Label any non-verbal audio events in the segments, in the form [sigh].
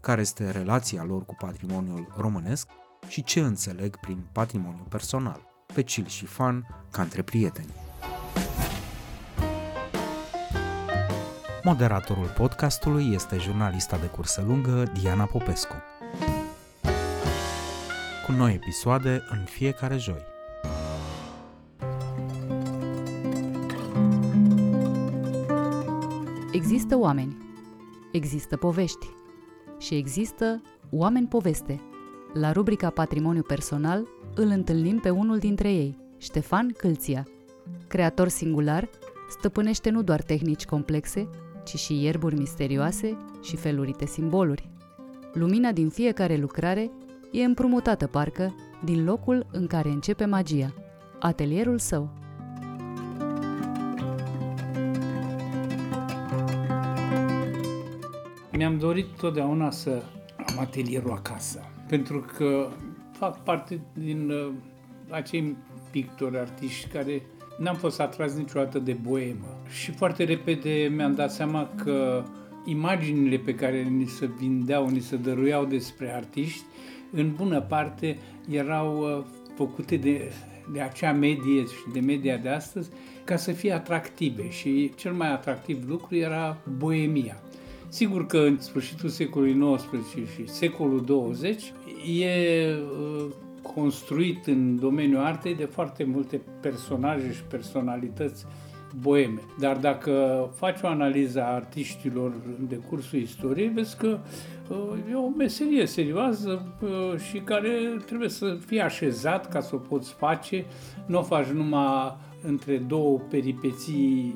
care este relația lor cu patrimoniul românesc și ce înțeleg prin patrimoniu personal, pe chill și fan ca între prieteni. Moderatorul podcastului este jurnalista de cursă lungă Diana Popescu. Cu noi episoade în fiecare joi. Există oameni, există povești și există oameni poveste. La rubrica Patrimoniu Personal îl întâlnim pe unul dintre ei, Ștefan Câlția. Creator singular, stăpânește nu doar tehnici complexe, ci și ierburi misterioase și felurite simboluri. Lumina din fiecare lucrare e împrumutată parcă din locul în care începe magia, atelierul său. Mi-am dorit totdeauna să am atelierul acasă, pentru că fac parte din uh, acei pictori, artiști care n-am fost atras niciodată de boemă. Și foarte repede mi-am dat seama că imaginile pe care ni se vindeau, ni se dăruiau despre artiști, în bună parte erau uh, făcute de, de acea medie și de media de astăzi ca să fie atractive și cel mai atractiv lucru era boemia. Sigur că în sfârșitul secolului XIX și secolul 20 e uh, construit în domeniul artei de foarte multe personaje și personalități boeme. Dar dacă faci o analiză a artiștilor în decursul istoriei, vezi că uh, e o meserie serioasă uh, și care trebuie să fie așezat ca să o poți face. Nu o faci numai între două peripeții,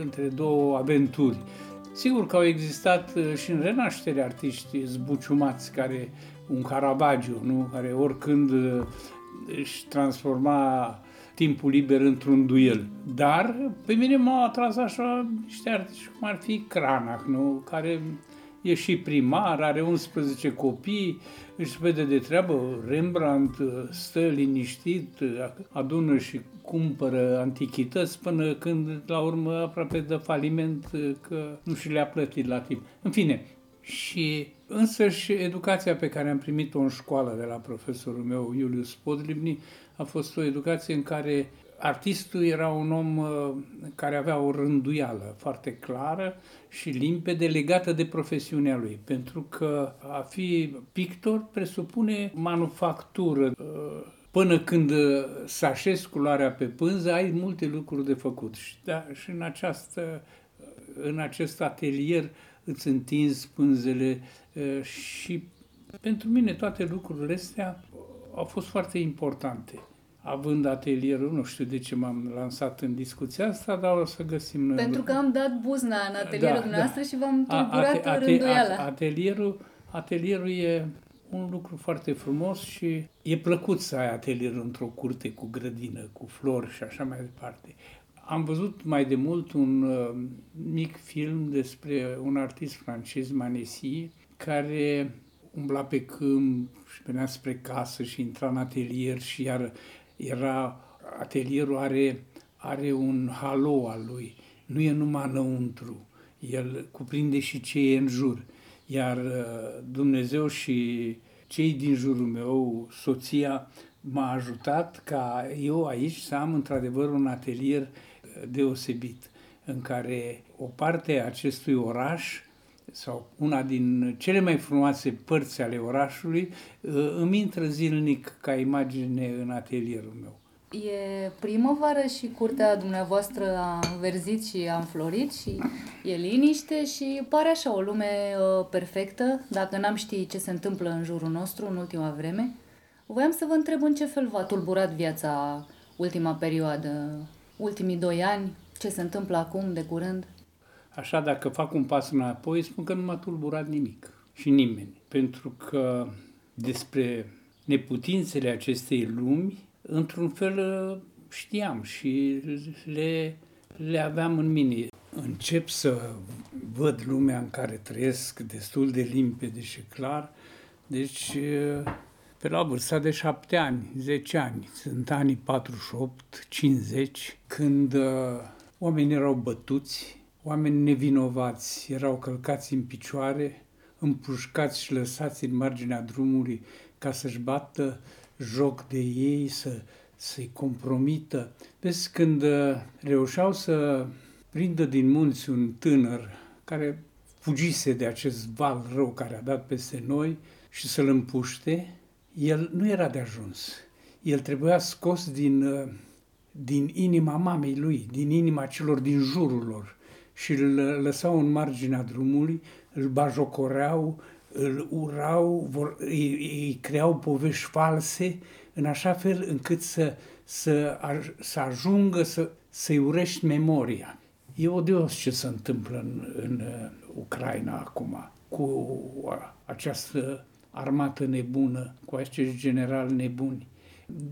între două aventuri. Sigur că au existat uh, și în renaștere artiști zbuciumați, care un Caravaggio, nu? care oricând uh, își transforma timpul liber într-un duel. Dar pe mine m-au atras așa niște artiști cum ar fi Cranach, nu? care e și primar, are 11 copii, își vede de treabă, Rembrandt uh, stă liniștit, adună și cumpără antichități până când, la urmă, aproape de faliment că nu și le-a plătit la timp. În fine, și însă și educația pe care am primit-o în școală de la profesorul meu, Iulius Podlibni, a fost o educație în care artistul era un om uh, care avea o rânduială foarte clară și limpede legată de profesiunea lui, pentru că a fi pictor presupune manufactură, uh, Până când uh, să așezi culoarea pe pânză, ai multe lucruri de făcut. Și, da, și în, această, uh, în acest atelier îți întinzi pânzele uh, și pentru mine toate lucrurile astea au fost foarte importante. Având atelierul, nu știu de ce m-am lansat în discuția asta, dar o să găsim noi. Pentru că am dat buzna în atelierul da, dumneavoastră da. și v-am tulburat ate, rânduiala. Atelierul, atelierul e un lucru foarte frumos și e plăcut să ai atelier într-o curte cu grădină, cu flori și așa mai departe. Am văzut mai de mult un uh, mic film despre un artist francez, Manesi, care umbla pe câmp și venea spre casă și intra în atelier și iar era, atelierul are, are un halo al lui, nu e numai înăuntru, el cuprinde și ce e în jur. Iar uh, Dumnezeu și cei din jurul meu, soția, m-a ajutat ca eu aici să am într-adevăr un atelier uh, deosebit, în care o parte a acestui oraș sau una din cele mai frumoase părți ale orașului uh, îmi intră zilnic ca imagine în atelierul meu. E primăvară și curtea dumneavoastră a înverzit și a înflorit și e liniște și pare așa o lume uh, perfectă, dacă n-am ști ce se întâmplă în jurul nostru în ultima vreme. Voiam să vă întreb în ce fel v-a tulburat viața ultima perioadă, ultimii doi ani, ce se întâmplă acum, de curând? Așa, dacă fac un pas înapoi, spun că nu m-a tulburat nimic. și nimeni. Pentru că despre neputințele acestei lumi, într-un fel știam și le, le aveam în mine. Încep să văd lumea în care trăiesc destul de limpede și clar, deci pe la vârsta de șapte ani, 10 ani, sunt anii 48, 50, când uh, oamenii erau bătuți, oameni nevinovați erau călcați în picioare, împușcați și lăsați în marginea drumului ca să-și bată joc de ei, să, să-i compromită. Vezi, când uh, reușeau să prindă din munți un tânăr care fugise de acest val rău care a dat peste noi și să-l împuște, el nu era de ajuns. El trebuia scos din, uh, din inima mamei lui, din inima celor din jurul lor și îl lăsau în marginea drumului, îl bajocoreau, îl urau, vor, îi, îi creau povești false, în așa fel încât să, să, să ajungă să, să-i urești memoria. E odios ce se întâmplă în, în uh, Ucraina acum cu această armată nebună, cu acești generali nebuni.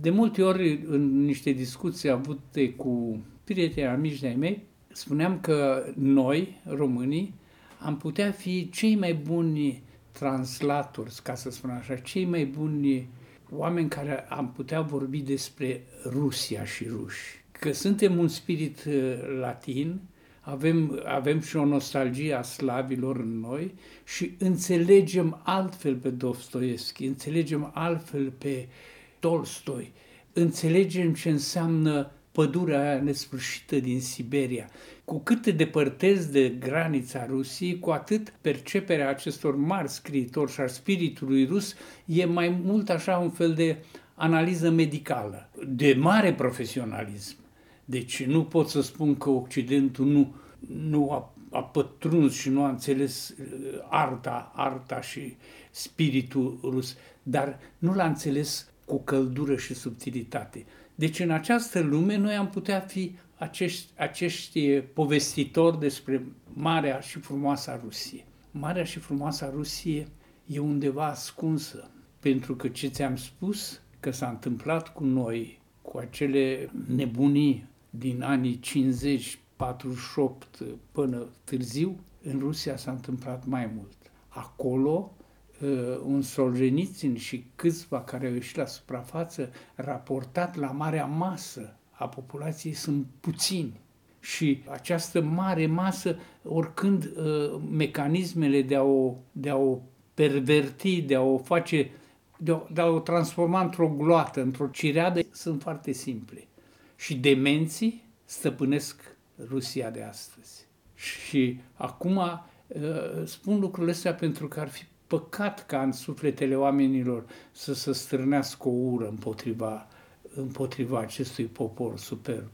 De multe ori, în niște discuții avute cu prieteni amici de-ai mei, spuneam că noi, românii, am putea fi cei mai buni translatori, ca să spun așa, cei mai buni oameni care am putea vorbi despre Rusia și ruși. Că suntem un spirit uh, latin, avem, avem și o nostalgie a slavilor în noi și înțelegem altfel pe Dostoevski, înțelegem altfel pe Tolstoi, înțelegem ce înseamnă pădurea aia nesfârșită din Siberia. Cu cât te depărtezi de granița Rusiei, cu atât perceperea acestor mari scriitori și a spiritului rus e mai mult așa un fel de analiză medicală, de mare profesionalism. Deci nu pot să spun că Occidentul nu, nu a, a pătruns și nu a înțeles uh, arta, arta și spiritul rus, dar nu l-a înțeles cu căldură și subtilitate. Deci în această lume noi am putea fi acești, acești povestitori despre marea și frumoasa Rusie. Marea și frumoasa Rusie e undeva ascunsă, pentru că ce ți-am spus că s-a întâmplat cu noi, cu acele nebunii din anii 50, 48 până târziu, în Rusia s-a întâmplat mai mult. Acolo, uh, un Solzhenitsyn și câțiva care au ieșit la suprafață, raportat la marea masă a populației, sunt puțini. Și această mare masă, oricând uh, mecanismele de a, o, de a o perverti, de a o face, de a, de a o transforma într-o gloată, într-o cireadă, sunt foarte simple și demenții stăpânesc Rusia de astăzi. Și acum uh, spun lucrurile astea pentru că ar fi păcat ca în sufletele oamenilor să se strânească o ură împotriva, împotriva acestui popor superb.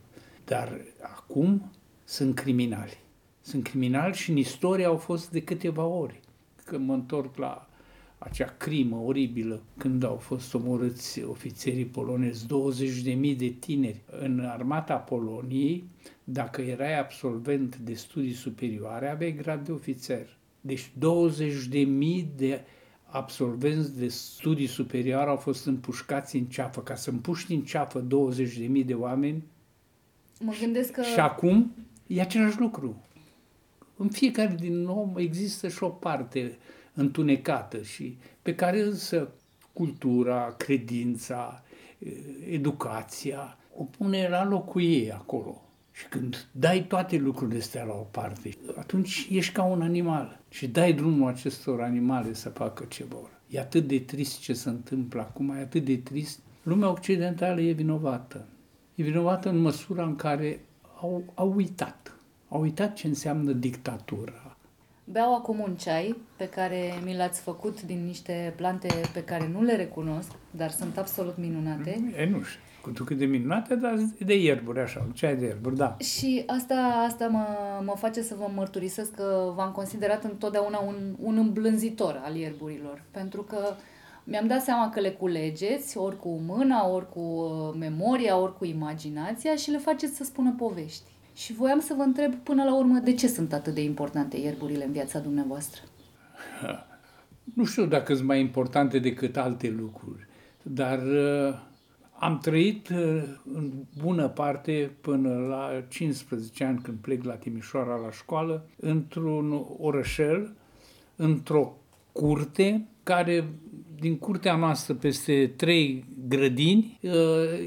Dar acum sunt criminali. Sunt criminali și în istorie au fost de câteva ori. Când mă întorc la acea crimă oribilă când au fost omorâți ofițerii polonezi, 20.000 de tineri în armata Poloniei, dacă erai absolvent de studii superioare, aveai grad de ofițer. Deci 20.000 de absolvenți de studii superioare au fost împușcați în ceafă. Ca să împuști în ceafă 20.000 de oameni, mă gândesc că... și acum e același lucru. În fiecare din om există și o parte întunecată și pe care însă cultura, credința, educația o pune la locul ei acolo. Și când dai toate lucrurile astea la o parte, atunci ești ca un animal și dai drumul acestor animale să facă ce vor. E atât de trist ce se întâmplă acum, e atât de trist. Lumea occidentală e vinovată. E vinovată în măsura în care au, au uitat. Au uitat ce înseamnă dictatura, Beau acum un ceai pe care mi l-ați făcut din niște plante pe care nu le recunosc, dar sunt absolut minunate. E, nu știu cu tu cât de minunate, dar de ierburi, așa, un ceai de ierburi, da. Și asta, asta mă, mă face să vă mărturisesc că v-am considerat întotdeauna un, un îmblânzitor al ierburilor, pentru că mi-am dat seama că le culegeți ori cu mâna, ori cu uh, memoria, ori cu imaginația și le faceți să spună povești. Și voiam să vă întreb până la urmă de ce sunt atât de importante ierburile în viața dumneavoastră. [laughs] nu știu dacă sunt mai importante decât alte lucruri, dar uh, am trăit uh, în bună parte până la 15 ani când plec la Timișoara la școală, într-un orășel, într-o curte care din curtea noastră peste trei grădini uh,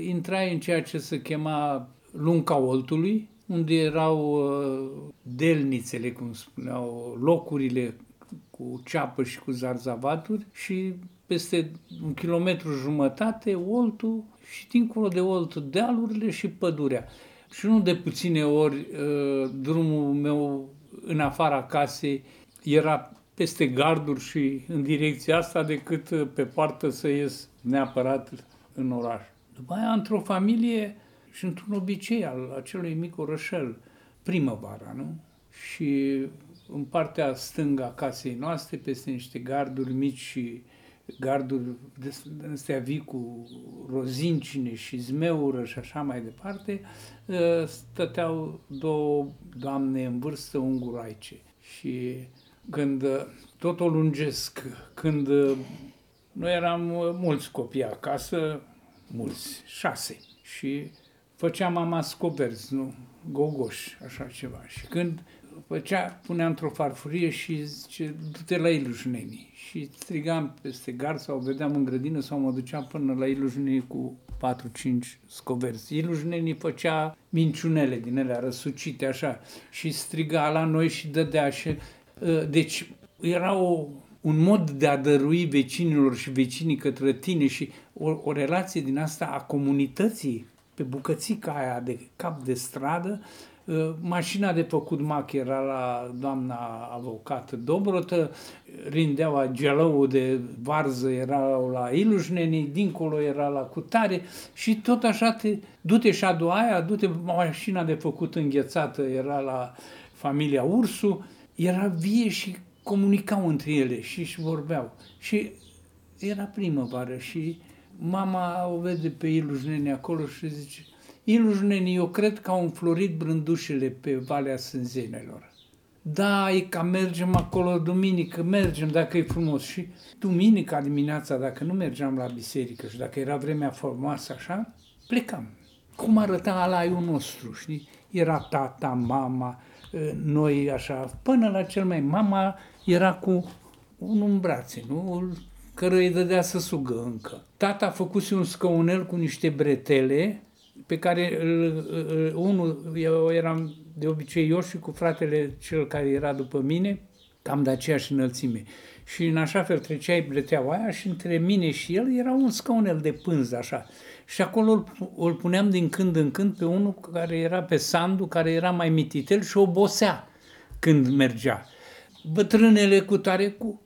intrai în ceea ce se chema Lunca Oltului, unde erau delnițele, cum spuneau, locurile cu ceapă și cu zarzavaturi și peste un kilometru jumătate Oltul și dincolo de Olt dealurile și pădurea. Și nu de puține ori uh, drumul meu în afara casei era peste garduri și în direcția asta decât uh, pe poartă să ies neapărat în oraș. După aia, într-o familie și într-un obicei al acelui mic orășel, primăvara, nu? Și în partea stângă a casei noastre, peste niște garduri mici și garduri astea vii cu rozincine și zmeură și așa mai departe, ă, stăteau două doamne în vârstă unguroaice. Și când tot o lungesc, când noi eram mulți copii acasă, mulți, șase, și făcea mama scoberți, nu? Gogoși, așa ceva. Și când făcea, punea într-o farfurie și zice, du-te la ilușnenii. Și strigam peste gard sau vedeam în grădină sau mă duceam până la ilușnenii cu 4-5 scoverți. Ilușnenii făcea minciunele din ele răsucite așa și striga la noi și dădea și... Ă, deci era o, un mod de a dărui vecinilor și vecinii către tine și o, o relație din asta a comunității pe bucățica aia de cap de stradă Uh, mașina de făcut mac era la doamna avocată Dobrotă, rindeaua gelăul de varză era la Ilușnenii, dincolo era la Cutare și tot așa te, du-te și adu aia, du-te, mașina de făcut înghețată era la familia Ursu, era vie și comunicau între ele și își vorbeau. Și era primăvară și mama o vede pe Ilușneni acolo și zice, Ilușnenii, eu cred că au înflorit brândușele pe Valea Sânzenelor. Da, e ca mergem acolo duminică, mergem dacă e frumos. Și duminica dimineața, dacă nu mergeam la biserică și dacă era vremea frumoasă așa, plecam. Cum arăta alaiul nostru, știi? Era tata, mama, ă, noi așa, până la cel mai... Mama era cu unul în brațe, nu? Căruia îi dădea să sugă încă. Tata a făcut un scăunel cu niște bretele pe care îl, unul, eu eram de obicei eu și cu fratele cel care era după mine, cam de aceeași înălțime. Și în așa fel treceai breteaua aia și între mine și el era un scaunel de pânză așa. Și acolo îl, îl puneam din când în când pe unul care era pe Sandu, care era mai mititel și obosea când mergea. Bătrânele cu tare, cu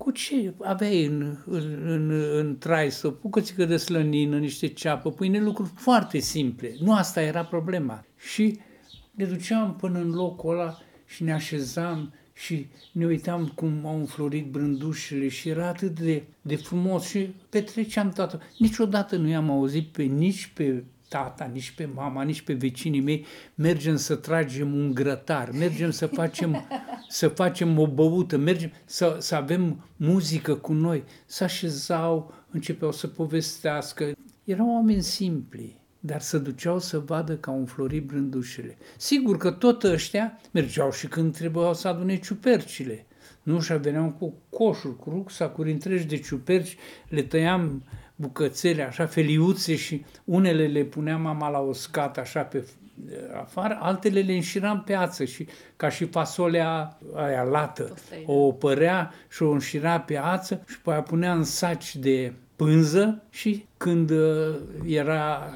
cu ce aveai în, în, în, în trai, să bucățică de slănină, niște ceapă, pâine, lucruri foarte simple. Nu asta era problema. Și ne duceam până în locul ăla și ne așezam și ne uitam cum au înflorit brândușele și era atât de, de frumos și petreceam toată. Niciodată nu i-am auzit pe nici pe tata, nici pe mama, nici pe vecinii mei, mergem să tragem un grătar, mergem să facem, [laughs] să facem o băută, mergem să, să avem muzică cu noi, să așezau, începeau să povestească. Erau oameni simpli, dar se duceau să vadă ca un flori brândușele. Sigur că tot ăștia mergeau și când trebuiau să adune ciupercile. Nu și veneam cu coșuri, cu rucsacuri întregi de ciuperci, le tăiam bucățele, așa, feliuțe și unele le punea mama la uscat așa pe afară, altele le înșiram pe ață și ca și fasolea aia lată, o opărea și o înșira pe ață și pe aia punea în saci de pânză și când uh, era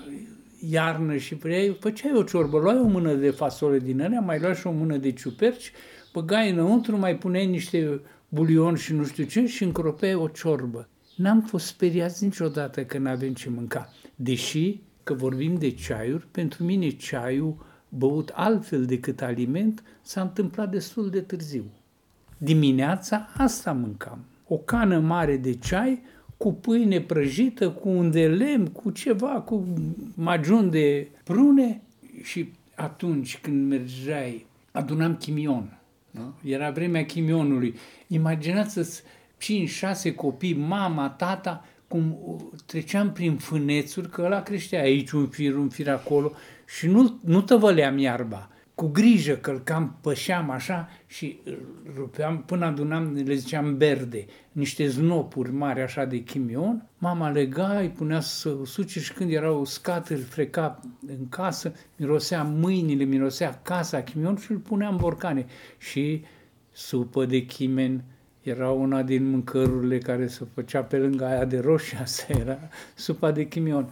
iarnă și ei, făceai o ciorbă, luai o mână de fasole din alea, mai luai și o mână de ciuperci, băgai înăuntru, mai puneai niște bulion și nu știu ce și încropeai o ciorbă. N-am fost speriați niciodată că nu avem ce mânca. Deși că vorbim de ceaiuri, pentru mine ceaiul băut altfel decât aliment s-a întâmplat destul de târziu. Dimineața asta mâncam. O cană mare de ceai cu pâine prăjită, cu un de lemn, cu ceva, cu majun de prune și atunci când mergeai, adunam chimion. Nu? Era vremea chimionului. Imaginați-ți 5-6 copii, mama, tata, cum treceam prin fânețuri, că ăla creștea aici un fir, un fir acolo și nu, nu tăvăleam iarba. Cu grijă călcam, pășeam așa și rupeam, până adunam, le ziceam berde, niște znopuri mari așa de chimion. Mama lega, îi punea să suce și când era uscat, îl freca în casă, mirosea mâinile, mirosea casa, chimion și îl punea în borcane. Și supă de chimen, era una din mâncărurile care se făcea pe lângă aia de roșie, asta era supa de chimion.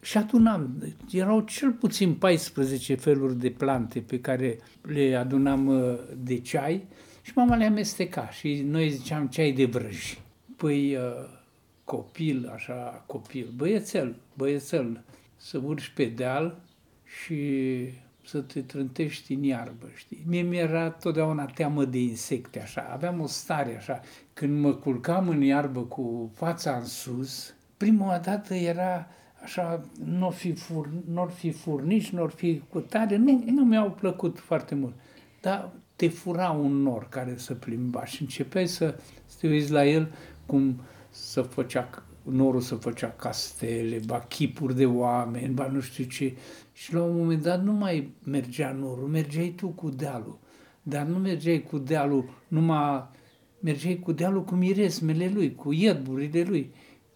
Și adunam, erau cel puțin 14 feluri de plante pe care le adunam uh, de ceai și mama le amesteca și noi ziceam ceai de vrăji. Păi uh, copil, așa, copil, băiețel, băiețel, să urci pe deal și să te trântești în iarbă, știi? Mie mi-era totdeauna teamă de insecte, așa. Aveam o stare, așa. Când mă culcam în iarbă cu fața în sus, prima dată era așa, nu fi, fur, n fi furnici, nu fi cu tare, nu, nu mi-au plăcut foarte mult. Dar te fura un nor care să plimba și începeai să, să te uiți la el cum să făcea, norul să făcea castele, ba chipuri de oameni, ba nu știu ce. Și la un moment dat nu mai mergea norul, mergeai tu cu dealul. Dar nu mergeai cu dealul numai, mergeai cu dealul cu miresmele lui, cu ierburile lui.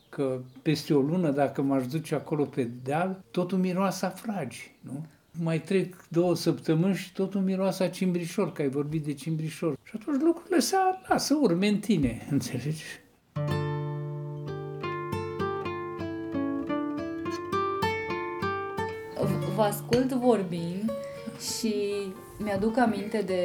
Că peste o lună, dacă m-aș duce acolo pe deal, totul miroasa fragi, nu? Mai trec două săptămâni și totul miroasa cimbrișor, că ai vorbit de cimbrișor. Și atunci lucrurile se lasă urme în tine, [laughs] înțelegi? Vă ascult vorbind și mi-aduc aminte de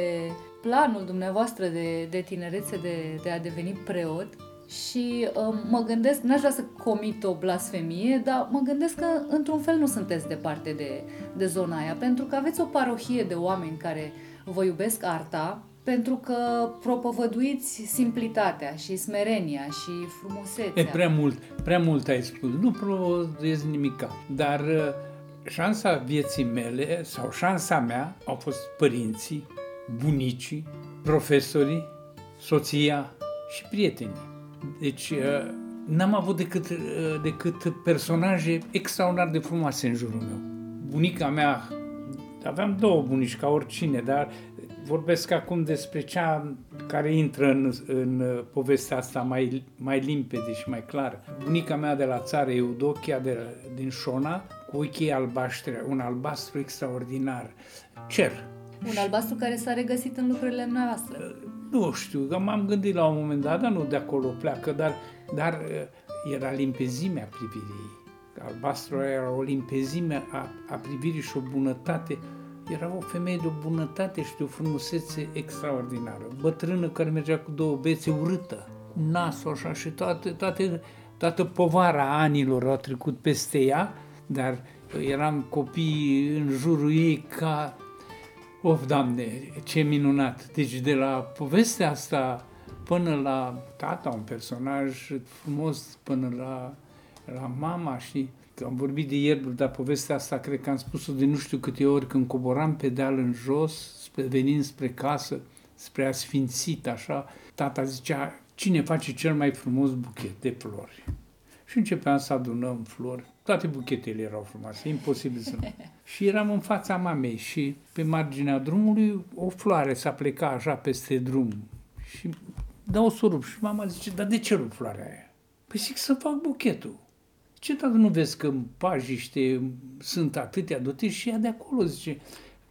planul dumneavoastră de, de tinerețe de, de a deveni preot și uh, mă gândesc, n-aș vrea să comit o blasfemie, dar mă gândesc că într-un fel nu sunteți departe de, de zona aia, pentru că aveți o parohie de oameni care vă iubesc arta, pentru că propovăduiți simplitatea și smerenia și frumusețea. E prea mult, prea mult ai spus. Nu propovăduiesc nimica, dar uh, șansa vieții mele sau șansa mea au fost părinții, bunicii, profesorii, soția și prietenii. Deci uh, n-am avut decât, uh, decât personaje extraordinar de frumoase în jurul meu. Bunica mea, aveam două bunici ca oricine, dar vorbesc acum despre cea care intră în, în uh, povestea asta mai, mai limpede și mai clară. Bunica mea de la țară, Eudochia, de, din Șona, cu ochii albaștri, un albastru extraordinar. Cer. Un albastru care s-a regăsit în lucrurile noastre. Uh, nu știu, că m-am gândit la un moment dat, dar nu de acolo pleacă, dar, dar uh, era limpezimea privirii. Albastru era o limpezime a, a privirii și o bunătate era o femeie de o bunătate și de o frumusețe extraordinară. Bătrână care mergea cu două bețe urâtă, cu nasul așa și toate, toate, toată povara anilor a trecut peste ea, dar eram copii în jurul ei ca... Of, Doamne, ce minunat! Deci de la povestea asta până la tata, un personaj frumos, până la, la mama și am vorbit de ierburi, dar povestea asta cred că am spus-o de nu știu câte ori când coboram pe deal în jos, spre, venind spre casă, spre a sfințit așa, tata zicea, cine face cel mai frumos buchet de flori? Și începeam să adunăm flori. Toate buchetele erau frumoase, imposibil să nu. [laughs] Și eram în fața mamei și pe marginea drumului o floare s-a plecat așa peste drum. Și dau o surup și mama zice, dar de ce rup floarea aia? Păi zic să fac buchetul. Ce dacă nu vezi că în pajiște sunt atâtea dote și ea de acolo zice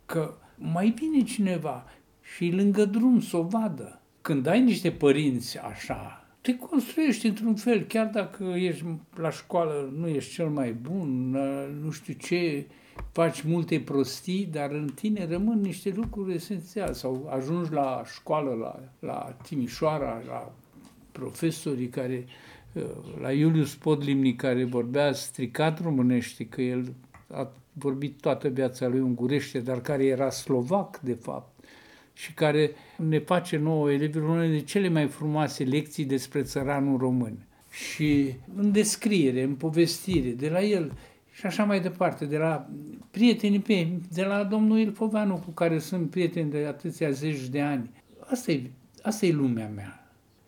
că mai vine cineva și lângă drum să o vadă. Când ai niște părinți așa, te construiești într-un fel, chiar dacă ești la școală, nu ești cel mai bun, nu știu ce, faci multe prostii, dar în tine rămân niște lucruri esențiale. Sau ajungi la școală, la, la Timișoara, la profesorii care la Iulius Podlimni, care vorbea stricat românește, că el a vorbit toată viața lui ungurește, dar care era slovac, de fapt, și care ne face nouă elevilor unele de cele mai frumoase lecții despre țăranul român. Și în descriere, în povestire, de la el și așa mai departe, de la prietenii pe de la domnul Ilfoveanu, cu care sunt prieteni de atâția zeci de ani. Asta e, asta e lumea mea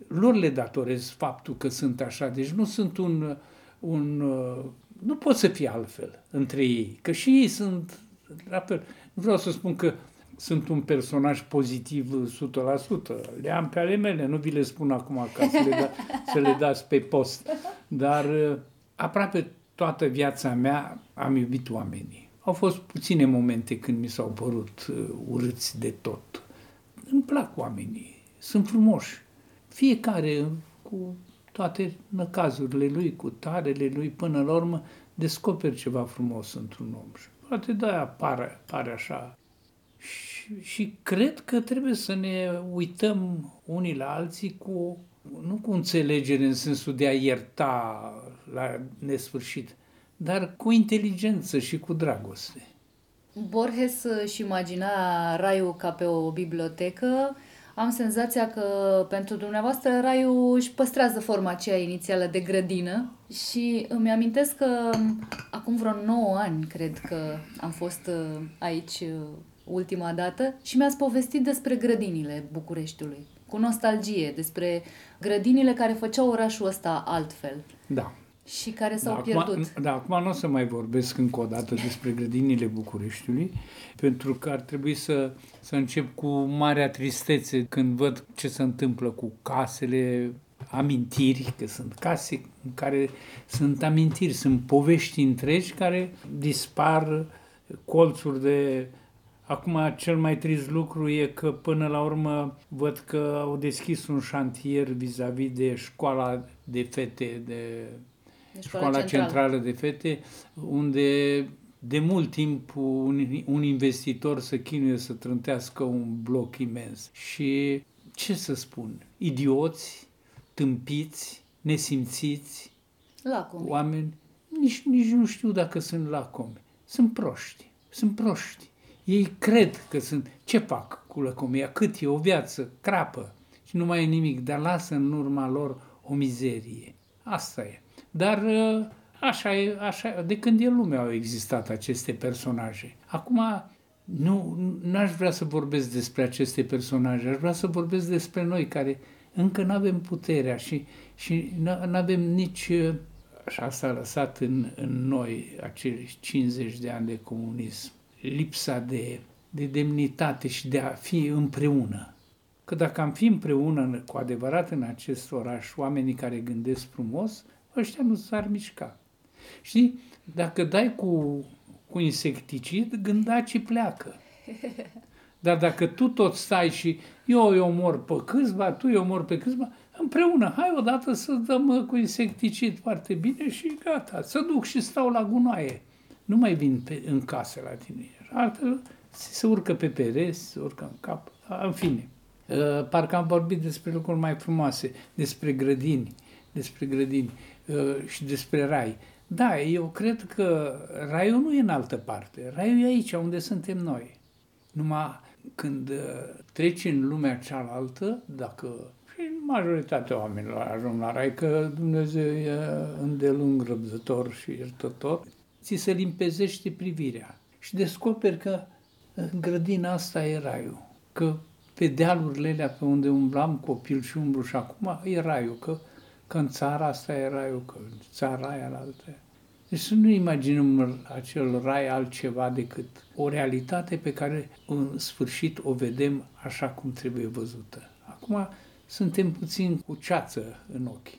lor le datorez faptul că sunt așa. Deci nu sunt un, un uh, nu pot să fie altfel între ei, că și ei sunt la fel. Nu vreau să spun că sunt un personaj pozitiv 100%. Le am pe ale mele, nu vi le spun acum ca să le, da, să le dați pe post. Dar uh, aproape toată viața mea am iubit oamenii. Au fost puține momente când mi s-au părut uh, urâți de tot. Îmi plac oamenii, sunt frumoși. Fiecare cu toate năcazurile lui, cu tarele lui, până la urmă descoperi ceva frumos într-un om. Și poate de-aia pare, pare așa. Și, și cred că trebuie să ne uităm unii la alții cu, nu cu înțelegere în sensul de a ierta la nesfârșit, dar cu inteligență și cu dragoste. Borges își imagina raiul ca pe o bibliotecă. Am senzația că pentru dumneavoastră raiul își păstrează forma aceea inițială de grădină și îmi amintesc că acum vreo 9 ani cred că am fost uh, aici uh, ultima dată și mi-ați povestit despre grădinile Bucureștiului, cu nostalgie, despre grădinile care făceau orașul ăsta altfel. Da și care s-au da, pierdut. Acum, da, acum nu o să mai vorbesc încă o dată despre grădinile Bucureștiului, pentru că ar trebui să, să încep cu marea tristețe când văd ce se întâmplă cu casele, amintiri, că sunt case în care sunt amintiri, sunt povești întregi care dispar, colțuri de... Acum, cel mai trist lucru e că până la urmă văd că au deschis un șantier vis-a-vis de școala de fete de școala, școala centrală. centrală de fete, unde de mult timp un, un investitor să chinuie să trântească un bloc imens. Și ce să spun, idioți, tâmpiți, nesimțiți, lacomi. oameni, nici, nici nu știu dacă sunt lacomi. Sunt proști, sunt proști. Ei cred că sunt... Ce fac cu lăcomia? Cât e o viață? Crapă. Și nu mai e nimic, dar lasă în urma lor o mizerie. Asta e. Dar uh, așa e, așa, de când e lumea au existat aceste personaje. Acum, nu aș vrea să vorbesc despre aceste personaje, aș vrea să vorbesc despre noi care încă nu avem puterea și, și nu avem nici, uh, și asta a lăsat în, în noi acei 50 de ani de comunism, lipsa de, de demnitate și de a fi împreună. Că dacă am fi împreună cu adevărat în acest oraș, oamenii care gândesc frumos, ăștia nu s-ar mișca. Și dacă dai cu, cu insecticid, gândacii pleacă. [laughs] Dar dacă tu tot stai și eu îi omor pe câțiva, tu îi omor pe câțiva, împreună, hai odată să dăm cu insecticid foarte bine și gata, să duc și stau la gunoaie. Nu mai vin pe, în casă la tine. Altfel se urcă pe pereți, se urcă în cap, în fine. Uh, parcă am vorbit despre lucruri mai frumoase, despre grădini, despre grădini. Uh, și despre rai. Da, eu cred că raiul nu e în altă parte. Raiul e aici, unde suntem noi. Numai când uh, treci în lumea cealaltă, dacă și majoritatea oamenilor ajung la rai, că Dumnezeu e îndelung răbdător și iertător, ți se limpezește privirea și descoperi că în grădina asta e raiul, că pe dealurile alea pe unde umblam copil și umblu și acum e raiul, că că în țara asta e raiul, că în țara aia la altă. Deci să nu imaginăm acel rai altceva decât o realitate pe care în sfârșit o vedem așa cum trebuie văzută. Acum suntem puțin cu ceață în ochi.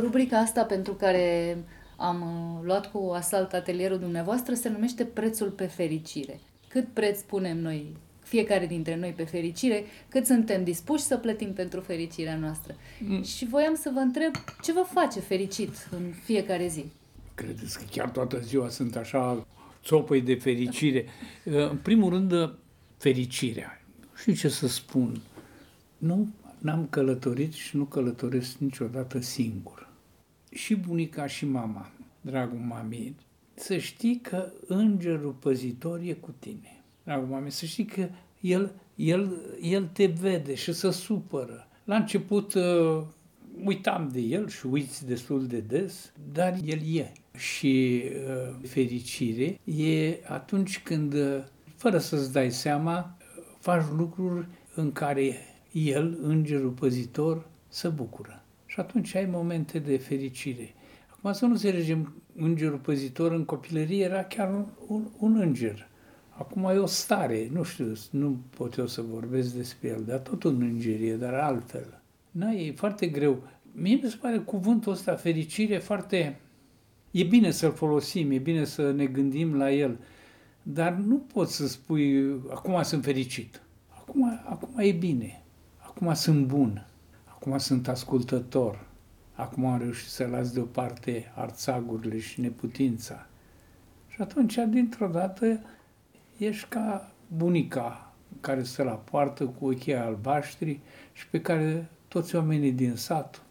Rubrica asta pentru care am uh, luat cu asalt atelierul dumneavoastră se numește Prețul pe fericire. Cât preț punem noi fiecare dintre noi pe fericire, cât suntem dispuși să plătim pentru fericirea noastră. Mm. Și voiam să vă întreb ce vă face fericit în fiecare zi. Credeți că chiar toată ziua sunt așa țopăi de fericire? [laughs] În primul rând, fericirea. știu ce să spun. Nu n-am călătorit și nu călătoresc niciodată singur. Și bunica și mama, dragul mami, să știi că îngerul păzitor e cu tine dragul mame, să știi că el, el, el te vede și se supără. La început uh, uitam de el și uiți destul de des, dar el e. Și uh, fericire e atunci când, uh, fără să-ți dai seama, faci lucruri în care el, îngerul păzitor, se bucură. Și atunci ai momente de fericire. Acum să nu înțelegem, îngerul păzitor în copilărie era chiar un, un, un înger. Acum e o stare, nu știu, nu pot eu să vorbesc despre el, dar tot un îngerie, dar altfel. Na, e foarte greu. Mie mi se pare cuvântul ăsta, fericire, foarte... E bine să-l folosim, e bine să ne gândim la el, dar nu poți să spui, acum sunt fericit. Acum, acum e bine, acum sunt bun, acum sunt ascultător, acum am reușit să las deoparte arțagurile și neputința. Și atunci, dintr-o dată, ești ca bunica care stă la poartă cu ochii albaștri și pe care toți oamenii din sat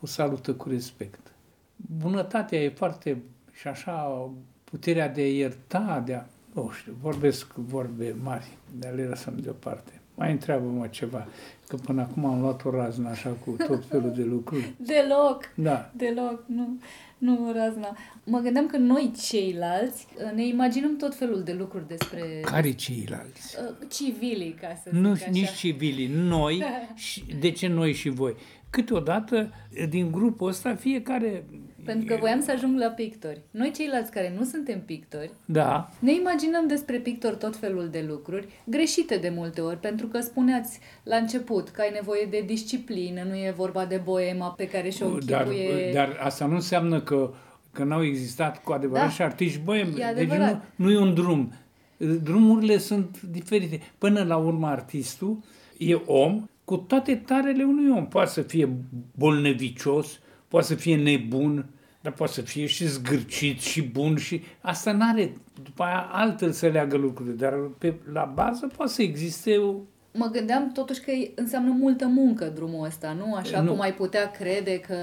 o salută cu respect. Bunătatea e foarte, și așa, puterea de a ierta, de a, nu știu, vorbesc vorbe mari, dar le lăsăm deoparte. Mai întreabă-mă ceva, că până acum am luat o raznă așa cu tot [laughs] felul de lucruri. Deloc, Da. deloc, nu, nu razna. Mă gândeam că noi ceilalți uh, ne imaginăm tot felul de lucruri despre Care ceilalți? uh, civilii, ca să zic Nu, așa. nici civilii, noi, și, de ce noi și voi? Câteodată, din grupul ăsta, fiecare... Pentru că voiam să ajung la pictori. Noi ceilalți care nu suntem pictori, Da, ne imaginăm despre pictori tot felul de lucruri, greșite de multe ori, pentru că spuneați la început că ai nevoie de disciplină, nu e vorba de boema pe care și-o dar, închipuie... dar asta nu înseamnă că, că n-au existat cu adevărat Da. și artiști boemi. E Deci nu, adevărat. nu e un drum. Drumurile sunt diferite. Până la urmă, artistul e om cu toate tarele unui om. Poate să fie bolnevicios, poate să fie nebun, dar poate să fie și zgârcit și bun și asta n-are după aia altfel să leagă lucrurile, dar pe, la bază poate să existe o, Mă gândeam totuși că înseamnă multă muncă drumul ăsta, nu? Așa Nu. cum ai putea crede că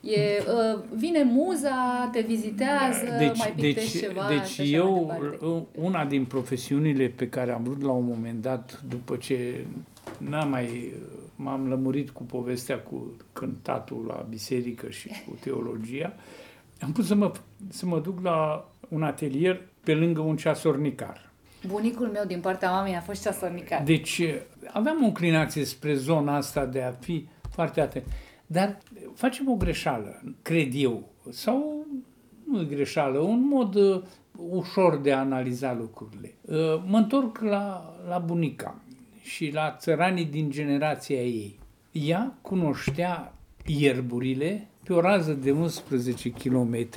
e, uh, vine muza, te vizitează, mai pictești deci, ceva deci și așa eu, mai departe. una din profesiunile pe care am vrut la un moment dat, după ce n-am mai, m-am lămurit cu povestea cu cântatul la biserică și cu teologia, am pus să mă, să mă duc la un atelier pe lângă un ceasornicar. Bunicul meu din partea mamei a fost ceasornicar. Deci aveam o inclinație spre zona asta de a fi foarte atent. Dar facem o greșeală, cred eu, sau nu e greșeală, un mod uh, ușor de a analiza lucrurile. Uh, mă întorc la, la bunica și la țăranii din generația ei. Ea cunoștea ierburile pe o rază de 11 km,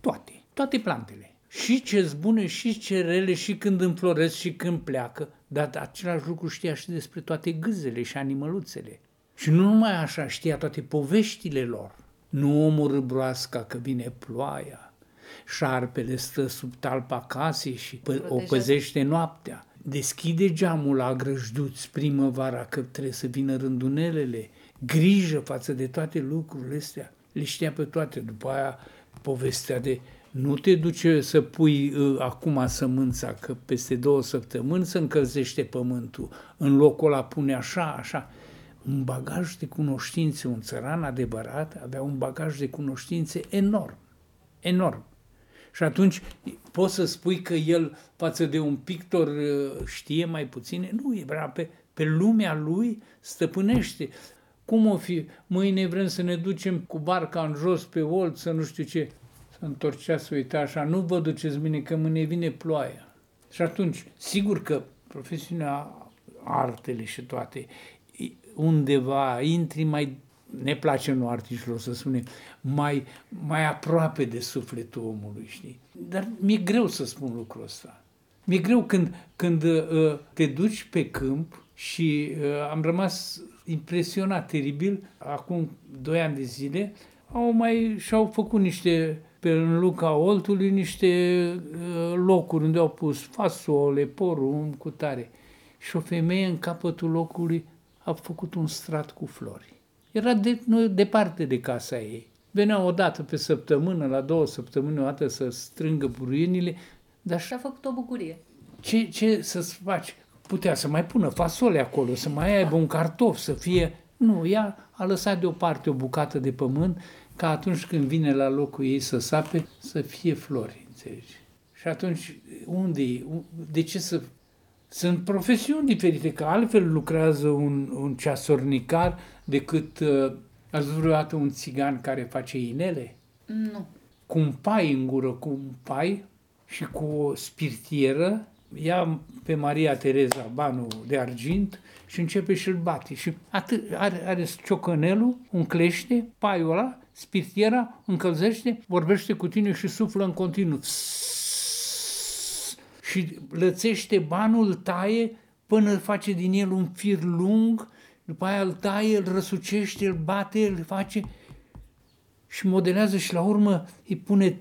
toate, toate plantele. Și ce bune, și ce rele, și când înfloresc, și când pleacă. Dar același lucru știa și despre toate gâzele și animăluțele. Și nu numai așa, știa toate poveștile lor. Nu omorâ broasca că vine ploaia, șarpele stă sub talpa casei și pă- o Protejează. păzește noaptea. Deschide geamul la grăjduț primăvara că trebuie să vină rândunelele. Grijă față de toate lucrurile astea. Le știa pe toate. După aia povestea de nu te duce să pui uh, acum sămânța, că peste două săptămâni se încălzește pământul. În locul ăla pune așa, așa. Un bagaj de cunoștințe, un țăran adevărat avea un bagaj de cunoștințe enorm. Enorm. Și atunci poți să spui că el, față de un pictor, uh, știe mai puține? Nu, e vrea pe, pe lumea lui stăpânește. Cum o fi? Mâine vrem să ne ducem cu barca în jos pe olt, să nu știu ce. Să întorcea să uita așa, nu vă duceți mâine, că mâine vine ploaia. Și atunci, sigur că profesiunea, artele și toate, i- undeva intri mai, ne place nu artiștilor să spunem, mai, mai aproape de sufletul omului, știi? Dar mi-e greu să spun lucrul ăsta. Mi-e greu când, când uh, te duci pe câmp și uh, am rămas impresionat teribil, acum doi ani de zile, au mai și-au făcut niște, pe în Luca Oltului, niște uh, locuri unde au pus fasole, porumb, cu tare. Și o femeie în capătul locului a făcut un strat cu flori. Era de, nu, departe de casa ei. Venea o dată pe săptămână, la două săptămâni o dată să strângă buruienile, dar Și a făcut o bucurie. ce, ce să-ți faci? Putea să mai pună fasole acolo, să mai aibă un cartof, să fie... Nu, ea a lăsat deoparte o bucată de pământ ca atunci când vine la locul ei să sape, să fie flori, înțelegi? Și atunci, unde e? De ce să... Sunt profesiuni diferite, că altfel lucrează un, un ceasornicar decât uh, Ați văzut vreodată un țigan care face inele? Nu. Cu un pai în gură, cu un pai și cu o spirtieră, ia pe Maria Tereza banul de argint și începe și-l bate. Și atât, are, are ciocănelul, un clește, paiul ăla, spirtiera, încălzește, vorbește cu tine și suflă în continuu. Și lățește banul, taie, până face din el un fir lung, după aia îl taie, îl răsucește, îl bate, îl face și modelează și la urmă îi pune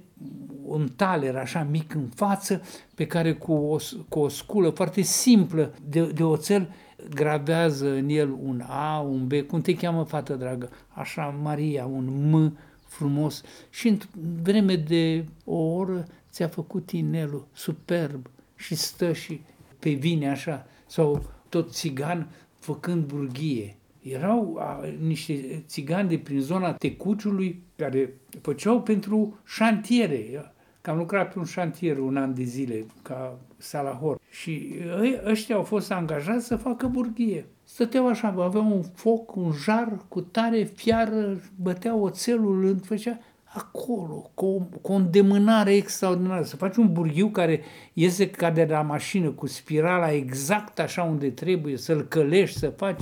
un taler așa mic în față pe care cu o, cu o sculă foarte simplă de, de oțel gravează în el un A, un B, cum te cheamă, fată dragă? Așa, Maria, un M frumos. Și în vreme de o oră ți-a făcut inelul superb și stă și pe vine așa, sau tot țigan făcând burghie. Erau a, niște țigani de prin zona Tecuciului care făceau pentru șantiere. Că am lucrat pe un șantier un an de zile ca salahor și ăștia au fost angajați să facă burghie. Stăteau așa, aveau un foc, un jar cu tare fiară, băteau oțelul, îl făcea acolo, cu o, cu o îndemânare extraordinară. Să faci un burghiu care iese ca de la mașină, cu spirala exact așa unde trebuie, să-l călești, să faci.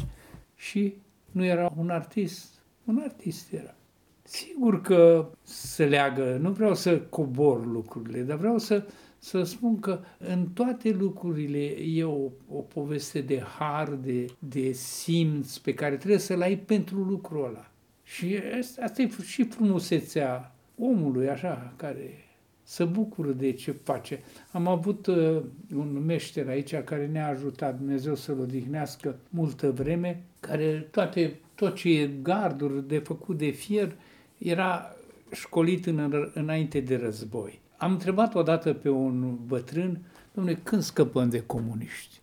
Și nu era un artist, un artist era. Sigur că se leagă, nu vreau să cobor lucrurile, dar vreau să, să spun că în toate lucrurile e o, o poveste de har, de, de simț pe care trebuie să-l ai pentru lucrul ăla. Și asta e și frumusețea omului, așa, care să bucură de ce face. Am avut uh, un meșter aici care ne-a ajutat, Dumnezeu să-l odihnească multă vreme, care toate, tot ce e garduri de făcut de fier, era școlit în, înainte de război. Am întrebat odată pe un bătrân, domnule, când scăpăm de comuniști?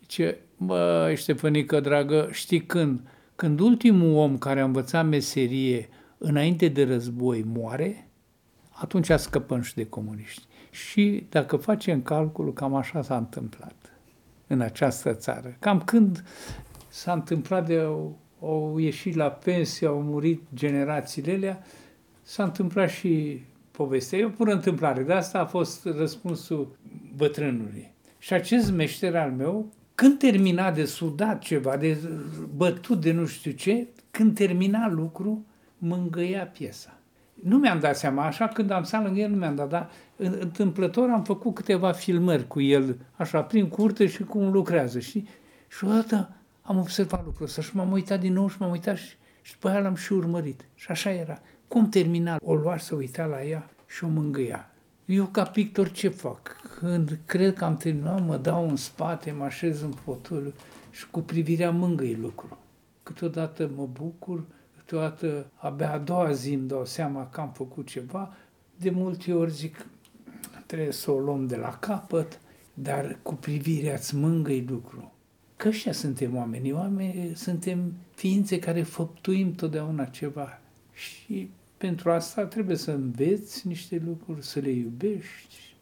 Zice, bă, Ștefănică, dragă, știi când? Când ultimul om care a învățat meserie înainte de război moare, atunci scăpăm și de comuniști. Și dacă facem calculul, cam așa s-a întâmplat în această țară. Cam când s-a întâmplat de au ieșit la pensie, au murit generațiile alea, s-a întâmplat și povestea. E o pură întâmplare, de asta a fost răspunsul bătrânului. Și acest meșter al meu, când termina de sudat ceva, de bătut de nu știu ce, când termina lucru, mângâia piesa. Nu mi-am dat seama, așa când am stat lângă el nu mi-am dat, dar întâmplător am făcut câteva filmări cu el, așa, prin curte și cum lucrează, știi? Și odată am observat lucrul ăsta și m-am uitat din nou și m-am uitat și, și după aia l-am și urmărit. Și așa era. Cum termina? O lua să uita la ea și o mângâia. Eu ca pictor ce fac? Când cred că am terminat, mă dau în spate, mă așez în fotoliu și cu privirea mângâi lucru. Câteodată mă bucur, câteodată abia a doua zi îmi dau seama că am făcut ceva, de multe ori zic, trebuie să o luăm de la capăt, dar cu privirea îți mângâi lucru. Că ăștia suntem oameni. Oameni suntem ființe care făptuim totdeauna ceva. Și pentru asta trebuie să înveți niște lucruri, să le iubești.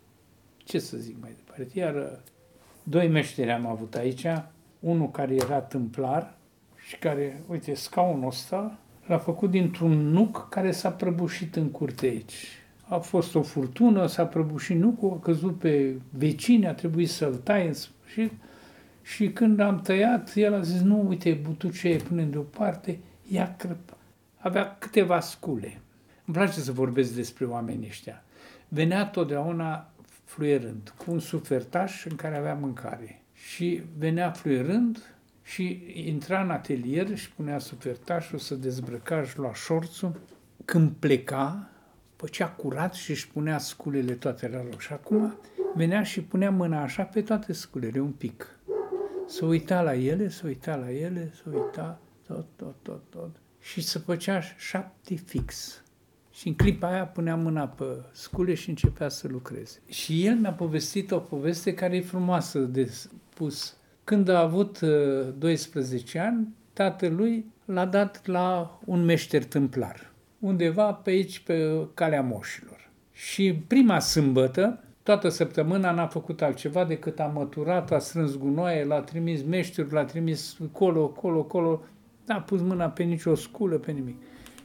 Ce să zic mai departe? Iar doi meșteri am avut aici. Unul care era tâmplar și care, uite, scaunul ăsta l-a făcut dintr-un nuc care s-a prăbușit în curte aici. A fost o furtună, s-a prăbușit nucul, a căzut pe vecini, a trebuit să-l taie în sfârșit și când am tăiat, el a zis, nu, uite, butucea e până deoparte, ia crăp. Avea câteva scule. Îmi place să vorbesc despre oamenii ăștia. Venea totdeauna fluierând, cu un sufertaș în care avea mâncare. Și venea fluierând și intra în atelier și punea sufertașul să dezbrăca și lua șorțul. Când pleca, făcea curat și își punea sculele toate la loc. Și acum venea și punea mâna așa pe toate sculele, un pic să uita la ele, să uita la ele, să uita tot, tot, tot, tot. Și să făcea șapte fix. Și în clipa aia punea mâna pe scule și începea să lucreze. Și el mi-a povestit o poveste care e frumoasă de spus. Când a avut 12 uh, ani, tatălui l-a dat la un meșter tâmplar, undeva pe aici, pe calea moșilor. Și prima sâmbătă, Toată săptămâna n-a făcut altceva decât a măturat, a strâns gunoaie, l-a trimis meșteri, l-a trimis colo, colo, colo, n-a pus mâna pe nicio sculă, pe nimic.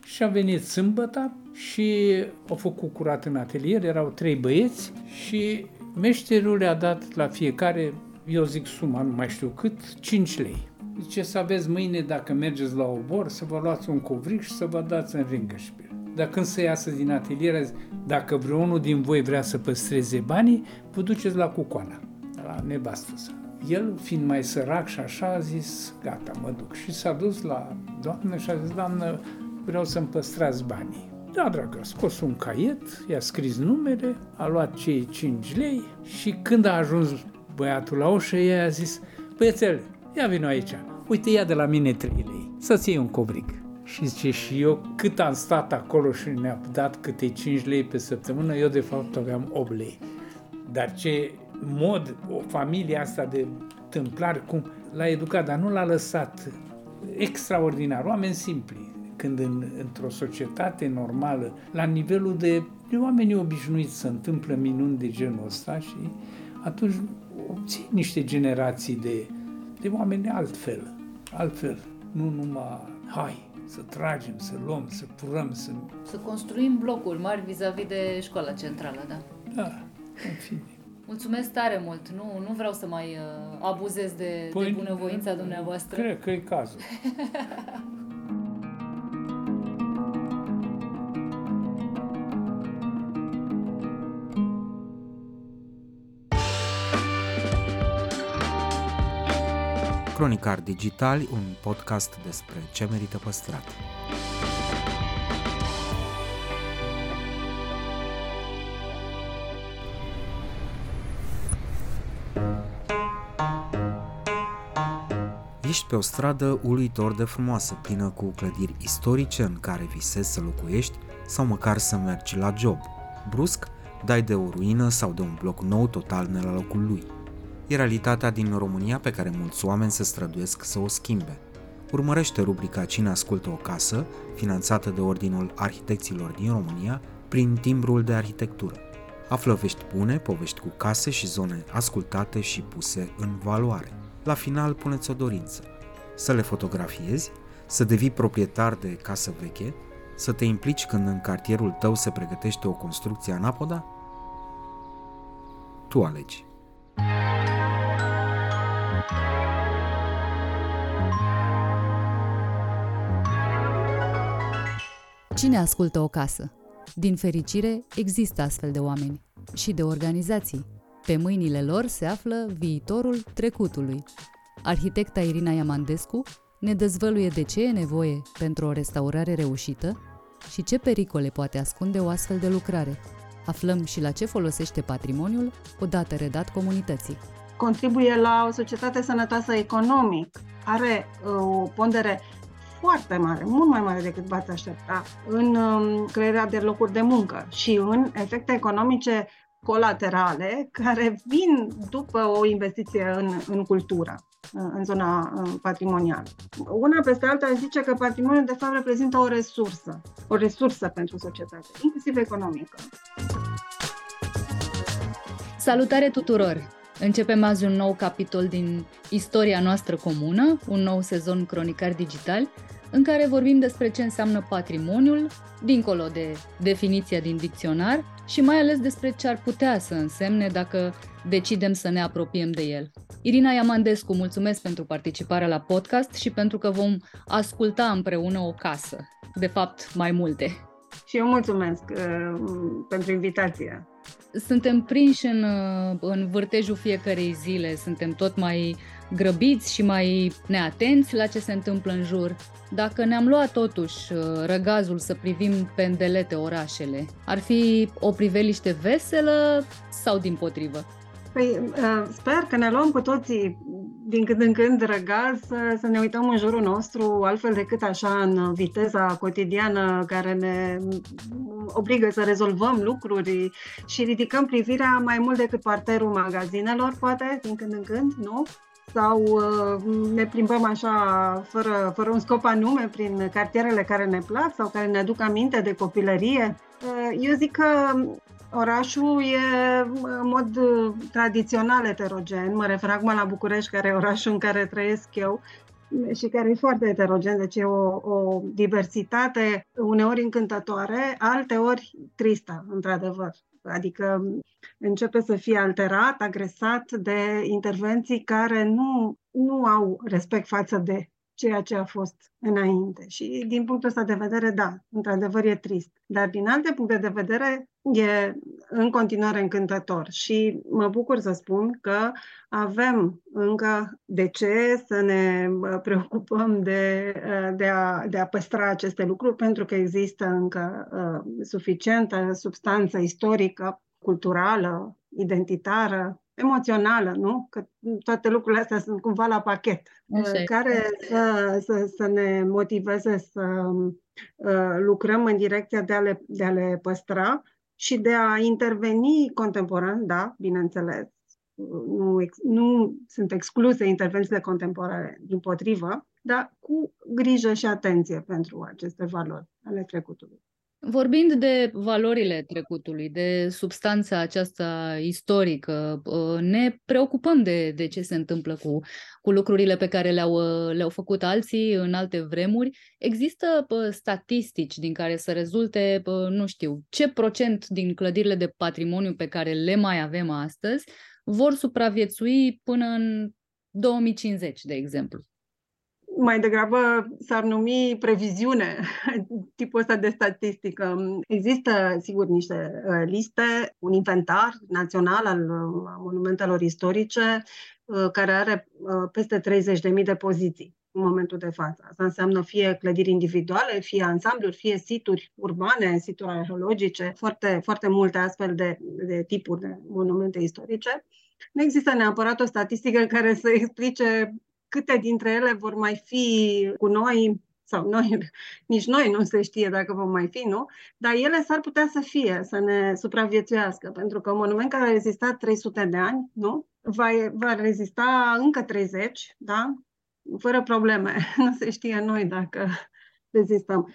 și a venit sâmbătă și au făcut curat în atelier, erau trei băieți și meșterul le-a dat la fiecare, eu zic suma, nu mai știu cât, 5 lei. Zice să aveți mâine, dacă mergeți la obor, să vă luați un covric și să vă dați în ringășpil. Dar când să iasă din atelier, dacă vreunul din voi vrea să păstreze banii, vă duceți la cucoana, la nevastă sa. El, fiind mai sărac și așa, a zis, gata, mă duc. Și s-a dus la doamnă și a zis, doamnă, vreau să-mi păstrați banii. Da, dragă, a scos un caiet, i-a scris numele, a luat cei 5 lei și când a ajuns băiatul la ușă, ea a zis, băiețel, ia vină aici, uite, ia de la mine 3 lei, să-ți iei un covric. Și zice, și eu cât am stat acolo și ne-a dat câte 5 lei pe săptămână, eu de fapt aveam 8 lei. Dar ce mod, o familie asta de tâmplar, cum l-a educat, dar nu l-a lăsat extraordinar, oameni simpli, când în, într-o societate normală, la nivelul de, de oameni obișnuiți, se întâmplă minuni de genul ăsta și atunci obții niște generații de, de oameni altfel, altfel, nu numai hai, să tragem, să luăm, să purăm, să... Să construim blocuri mari vis-a-vis de școala centrală, da? Da, în fine. Mulțumesc tare mult. Nu, nu vreau să mai uh, abuzez de, păi, de bunăvoința dumneavoastră. Cred că e cazul. [laughs] Cronicar Digitali, un podcast despre ce merită păstrat. Ești pe o stradă uluitor de frumoasă, plină cu clădiri istorice în care visezi să locuiești sau măcar să mergi la job. Brusc, dai de o ruină sau de un bloc nou total ne la locul lui. E realitatea din România pe care mulți oameni se străduiesc să o schimbe. Urmărește rubrica Cine ascultă o casă, finanțată de Ordinul Arhitecților din România, prin timbrul de arhitectură. Află vești bune, povești cu case și zone ascultate și puse în valoare. La final puneți o dorință. Să le fotografiezi, să devii proprietar de casă veche, să te implici când în cartierul tău se pregătește o construcție anapoda? Tu alegi. Cine ascultă o casă? Din fericire, există astfel de oameni și de organizații. Pe mâinile lor se află viitorul trecutului. Arhitecta Irina Iamandescu ne dezvăluie de ce e nevoie pentru o restaurare reușită și ce pericole poate ascunde o astfel de lucrare. Aflăm și la ce folosește patrimoniul odată redat comunității. Contribuie la o societate sănătoasă economic, are uh, o pondere foarte mare, mult mai mare decât v-ați aștepta, în um, crearea de locuri de muncă și în efecte economice colaterale care vin după o investiție în, în cultură, în zona patrimonială. Una peste alta zice că patrimoniul de fapt reprezintă o resursă, o resursă pentru societate, inclusiv economică. Salutare tuturor! Începem azi un nou capitol din istoria noastră comună, un nou sezon cronicar digital, în care vorbim despre ce înseamnă patrimoniul, dincolo de definiția din dicționar, și mai ales despre ce ar putea să însemne dacă decidem să ne apropiem de el. Irina Iamandescu, mulțumesc pentru participarea la podcast și pentru că vom asculta împreună o casă. De fapt, mai multe. Și eu mulțumesc uh, pentru invitație suntem prinși în, uh, în vârtejul fiecarei zile, suntem tot mai grăbiți și mai neatenți la ce se întâmplă în jur. Dacă ne-am luat totuși uh, răgazul să privim pendelete orașele, ar fi o priveliște veselă sau din potrivă? Păi, uh, sper că ne luăm cu toții din când în când răgaz să, să ne uităm în jurul nostru, altfel decât așa în viteza cotidiană care ne obligă să rezolvăm lucruri și ridicăm privirea mai mult decât parterul magazinelor, poate, din când în când, nu? sau uh, ne plimbăm așa fără, fără un scop anume prin cartierele care ne plac sau care ne aduc aminte de copilărie. Uh, eu zic că Orașul e în mod uh, tradițional heterogen. Mă refer acum la București, care e orașul în care trăiesc eu. și care e foarte heterogen, deci e o, o diversitate uneori încântătoare, alteori tristă, într-adevăr. Adică începe să fie alterat, agresat de intervenții care nu, nu au respect față de ceea ce a fost înainte. Și din punctul ăsta de vedere, da, într-adevăr e trist. Dar din alte puncte de vedere, e în continuare încântător. Și mă bucur să spun că avem încă de ce să ne preocupăm de, de, a, de a păstra aceste lucruri, pentru că există încă uh, suficientă substanță istorică, culturală, identitară, emoțională, nu? Că toate lucrurile astea sunt cumva la pachet, Așa care să, să, să ne motiveze să uh, lucrăm în direcția de a, le, de a le păstra și de a interveni contemporan, da, bineînțeles. Nu, ex, nu sunt excluse intervențiile contemporane, din potrivă, dar cu grijă și atenție pentru aceste valori ale trecutului. Vorbind de valorile trecutului, de substanța aceasta istorică, uh, ne preocupăm de, de ce se întâmplă cu, cu lucrurile pe care le-au, uh, le-au făcut alții în alte vremuri. Există statistici din care să rezulte, nu știu, ce procent din clădirile de patrimoniu pe care le mai avem astăzi vor supraviețui până în 2050, de exemplu? Mai degrabă s-ar numi previziune, [laughs] tipul ăsta de statistică. Există, sigur, niște uh, liste, un inventar național al uh, monumentelor istorice uh, care are peste 30.000 de poziții în momentul de față. Asta înseamnă fie clădiri individuale, fie ansambluri, fie situri urbane, situri arheologice, foarte, foarte multe astfel de, de tipuri de monumente istorice. Nu există neapărat o statistică care să explice câte dintre ele vor mai fi cu noi sau noi, [laughs] nici noi nu se știe dacă vom mai fi, nu? Dar ele s-ar putea să fie, să ne supraviețuiască, pentru că un monument care a rezistat 300 de ani, nu? Va, va rezista încă 30, da? Fără probleme. [laughs] Nu se știe noi dacă rezistăm.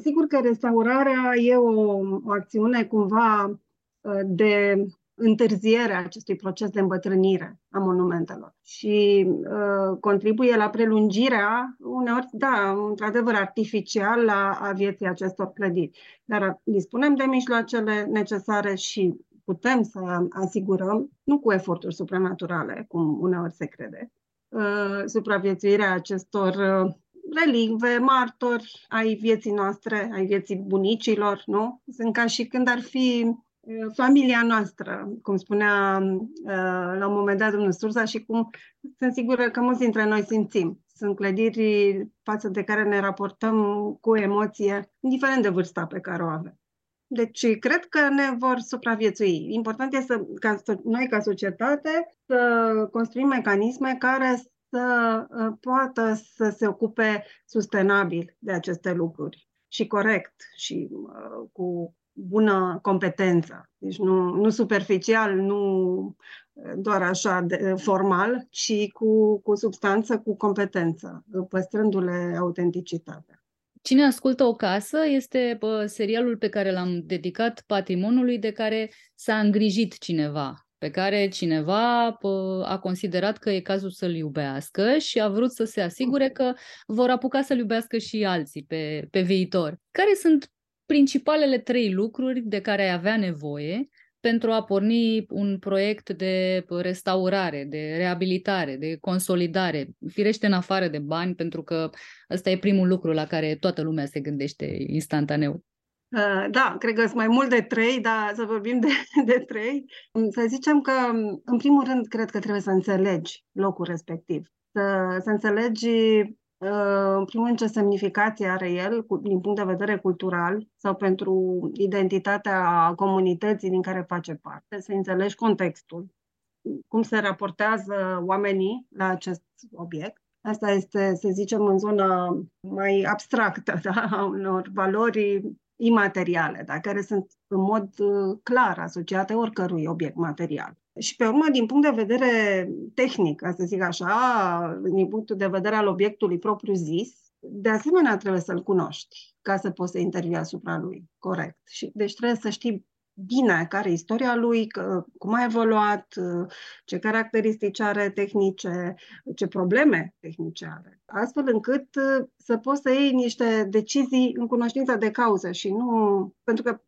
Sigur că restaurarea e o, o acțiune cumva uh, de întârzierea acestui proces de îmbătrânire a monumentelor și uh, contribuie la prelungirea, uneori, da, într-adevăr, artificial la, a vieții acestor clădiri. Dar dispunem de mijloacele necesare și putem să asigurăm, nu cu eforturi supranaturale, cum uneori se crede, uh, supraviețuirea acestor uh, relicve, martori ai vieții noastre, ai vieții bunicilor, nu? Sunt ca și când ar fi familia noastră, cum spunea la un moment dat domnul Sursa și cum sunt sigură că mulți dintre noi simțim. Sunt clădiri față de care ne raportăm cu emoție, indiferent de vârsta pe care o avem. Deci, cred că ne vor supraviețui. Important este să, ca noi, ca societate, să construim mecanisme care să poată să se ocupe sustenabil de aceste lucruri și corect și uh, cu bună competență. Deci nu, nu superficial, nu doar așa de, formal, ci cu, cu substanță, cu competență, păstrându-le autenticitatea. Cine ascultă o casă este bă, serialul pe care l-am dedicat patrimoniului de care s-a îngrijit cineva, pe care cineva bă, a considerat că e cazul să-l iubească și a vrut să se asigure că vor apuca să-l iubească și alții pe, pe viitor. Care sunt principalele trei lucruri de care ai avea nevoie pentru a porni un proiect de restaurare, de reabilitare, de consolidare, firește în afară de bani, pentru că ăsta e primul lucru la care toată lumea se gândește instantaneu. Uh, da, cred că sunt mai mult de trei, dar să vorbim de, [laughs] de trei. Să zicem că, în primul rând, cred că trebuie să înțelegi locul respectiv. Să, să înțelegi Uh, în primul rând, ce semnificație are el din punct de vedere cultural sau pentru identitatea comunității din care face parte, să înțelegi contextul, cum se raportează oamenii la acest obiect. Asta este, să zicem, în zona mai abstractă, [laughs] da? a unor valori imateriale, da? care sunt în mod uh, clar asociate oricărui obiect material. Și pe urmă, din punct de vedere tehnic, ca să zic așa, din punctul de vedere al obiectului propriu zis, de asemenea trebuie să-l cunoști ca să poți să intervii asupra lui corect. Și, deci trebuie să știi bine care e istoria lui, că, cum a evoluat, ce caracteristici are tehnice, ce probleme tehnice are, astfel încât să poți să iei niște decizii în cunoștință de cauză și nu... Pentru că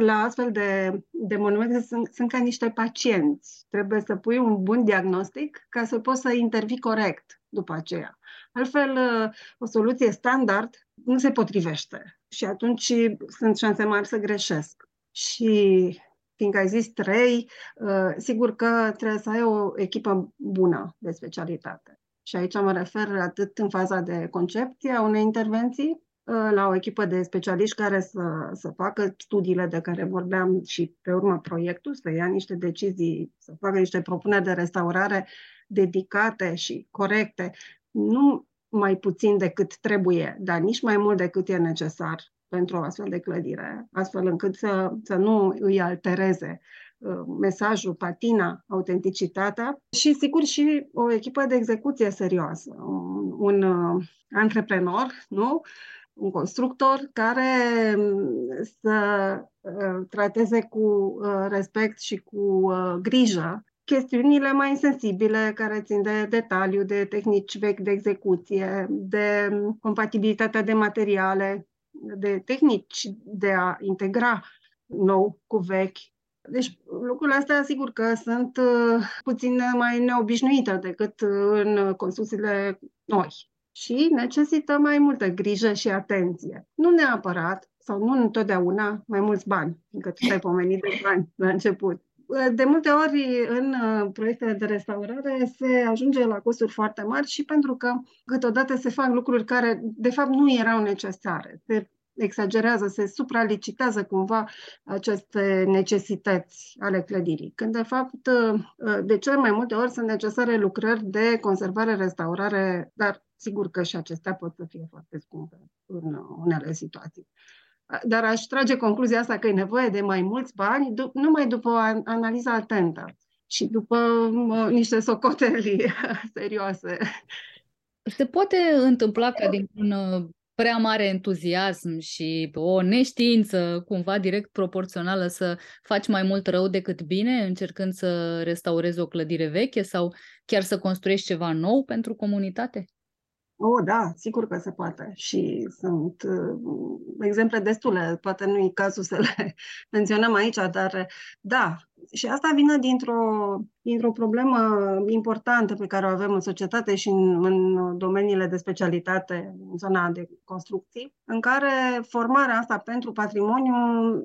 la astfel de, de monumente sunt, sunt ca niște pacienți. Trebuie să pui un bun diagnostic ca să poți să intervii corect după aceea. Altfel, o soluție standard nu se potrivește și atunci sunt șanse mari să greșesc. Și fiindcă ai zis trei, uh, sigur că trebuie să ai o echipă bună de specialitate. Și aici mă refer atât în faza de concepție a unei intervenții, uh, la o echipă de specialiști care să, să facă studiile de care vorbeam și pe urmă proiectul, să ia niște decizii, să facă niște propuneri de restaurare dedicate și corecte, nu mai puțin decât trebuie, dar nici mai mult decât e necesar pentru o astfel de clădire, astfel încât să, să nu îi altereze uh, mesajul, patina, autenticitatea și, sigur, și o echipă de execuție serioasă, un, un uh, antreprenor, nu? un constructor care um, să uh, trateze cu respect și cu grijă chestiunile mai sensibile care țin de detaliu, de tehnici vechi de execuție, de um, compatibilitatea de materiale, de tehnici de a integra nou cu vechi. Deci lucrurile astea, sigur că sunt uh, puțin mai neobișnuite decât în construcțiile noi și necesită mai multă grijă și atenție. Nu neapărat, sau nu întotdeauna, mai mulți bani, fiindcă tu ai pomenit de bani la început. De multe ori, în uh, proiectele de restaurare se ajunge la costuri foarte mari și pentru că câteodată se fac lucruri care, de fapt, nu erau necesare. Se exagerează, se supralicitează cumva aceste necesități ale clădirii, când, de fapt, uh, de cele mai multe ori sunt necesare lucrări de conservare, restaurare, dar sigur că și acestea pot să fie foarte scumpe în unele situații. Dar aș trage concluzia asta că e nevoie de mai mulți bani numai după o analiză atentă și după niște socoteli [laughs] serioase. Se poate întâmpla ca din un uh, prea mare entuziasm și o neștiință cumva direct proporțională să faci mai mult rău decât bine încercând să restaurezi o clădire veche sau chiar să construiești ceva nou pentru comunitate? Oh, da, sigur că se poate. Și sunt uh, exemple destule. Poate nu e cazul să le [laughs] menționăm aici, dar da. Și asta vine dintr-o, dintr-o problemă importantă pe care o avem în societate și în, în domeniile de specialitate, în zona de construcții, în care formarea asta pentru patrimoniu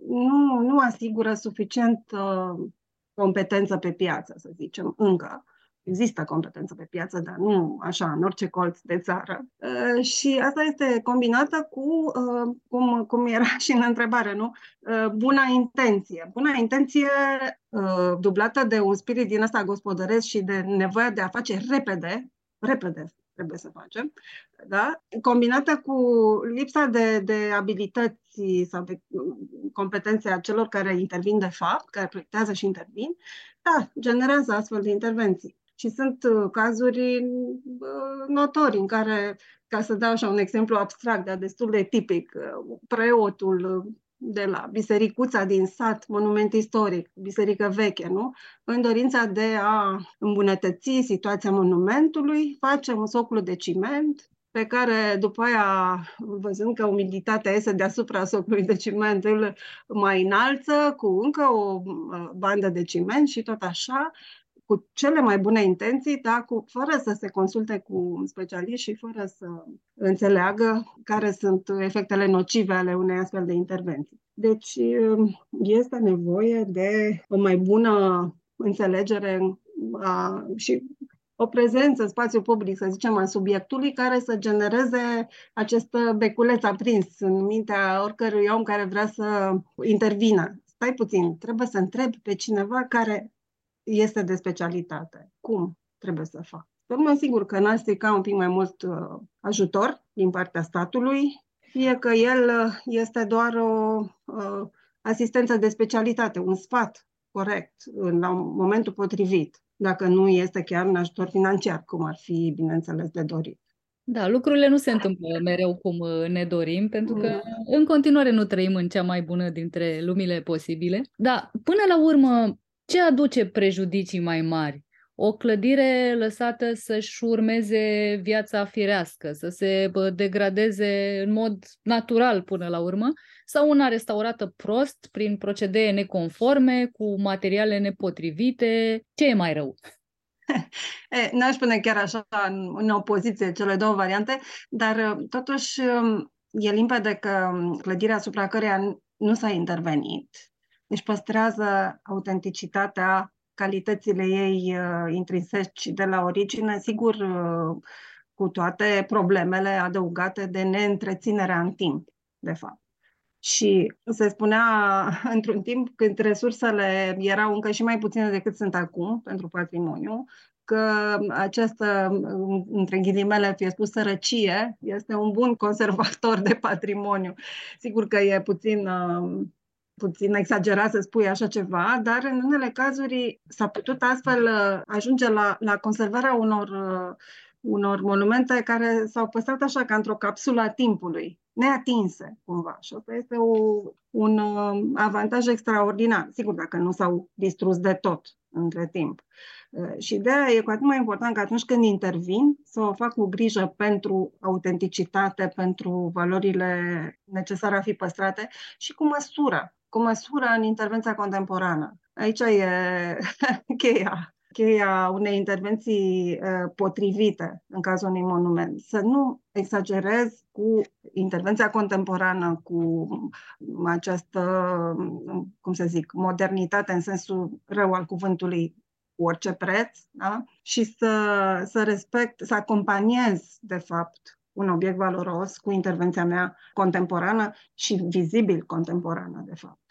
nu, nu asigură suficient uh, competență pe piață, să zicem, încă există competență pe piață, dar nu așa, în orice colț de țară. Uh, și asta este combinată cu, uh, cum, cum era și în întrebare, nu? Uh, buna intenție. Buna intenție dublată de un spirit din ăsta gospodăresc și de nevoia de a face repede, repede trebuie să facem, da? combinată cu lipsa de, de abilități sau de competențe a celor care intervin de fapt, care proiectează și intervin, da, generează astfel de intervenții. Și sunt uh, cazuri uh, notori în care, ca să dau așa un exemplu abstract, dar destul de tipic, uh, preotul de la bisericuța din sat, monument istoric, biserică veche, nu? În dorința de a îmbunătăți situația monumentului, face un soclu de ciment, pe care după aia, văzând că umiditatea iese deasupra socului de ciment, îl mai înalță cu încă o bandă de ciment și tot așa, cu cele mai bune intenții, dar cu, fără să se consulte cu specialiști și fără să înțeleagă care sunt efectele nocive ale unei astfel de intervenții. Deci este nevoie de o mai bună înțelegere a, și o prezență în spațiu public, să zicem, a subiectului care să genereze acest beculeț aprins în mintea oricărui om care vrea să intervină. Stai puțin, trebuie să întrebi pe cineva care este de specialitate. Cum trebuie să fac? Să mă sigur că n-ar strica un pic mai mult uh, ajutor din partea statului, fie că el uh, este doar o uh, asistență de specialitate, un sfat corect în, la momentul potrivit, dacă nu este chiar un ajutor financiar, cum ar fi, bineînțeles, de dorit. Da, lucrurile nu se întâmplă mereu cum uh, ne dorim, pentru că mm. în continuare nu trăim în cea mai bună dintre lumile posibile. Da, până la urmă, ce aduce prejudicii mai mari? O clădire lăsată să-și urmeze viața firească, să se degradeze în mod natural până la urmă, sau una restaurată prost, prin procedee neconforme, cu materiale nepotrivite? Ce e mai rău? [laughs] N-aș spune chiar așa în, în opoziție cele două variante, dar uh, totuși um, e limpede că um, clădirea asupra căreia nu s-a intervenit își păstrează autenticitatea, calitățile ei uh, intrinseci de la origine, sigur uh, cu toate problemele adăugate de neîntreținerea în timp, de fapt. Și se spunea [laughs] într-un timp când resursele erau încă și mai puține decât sunt acum pentru patrimoniu, că această, între ghilimele fie spus, sărăcie este un bun conservator de patrimoniu. Sigur că e puțin, um, puțin exagerat să spui așa ceva, dar în unele cazuri s-a putut astfel uh, ajunge la, la conservarea unor, uh, unor monumente care s-au păstrat așa ca într-o capsulă a timpului neatinse, cumva. Și asta este o, un uh, avantaj extraordinar. Sigur, dacă nu s-au distrus de tot între timp. Uh, și de aia e cu atât mai important că atunci când intervin, să o fac cu grijă pentru autenticitate, pentru valorile necesare a fi păstrate și cu măsură, cu măsură în intervenția contemporană. Aici e [laughs] cheia cheia unei intervenții uh, potrivite în cazul unui monument. Să nu exagerez cu intervenția contemporană, cu această, cum să zic, modernitate în sensul rău al cuvântului cu orice preț, da? și să, să respect, să acompaniez, de fapt, un obiect valoros cu intervenția mea contemporană și vizibil contemporană, de fapt.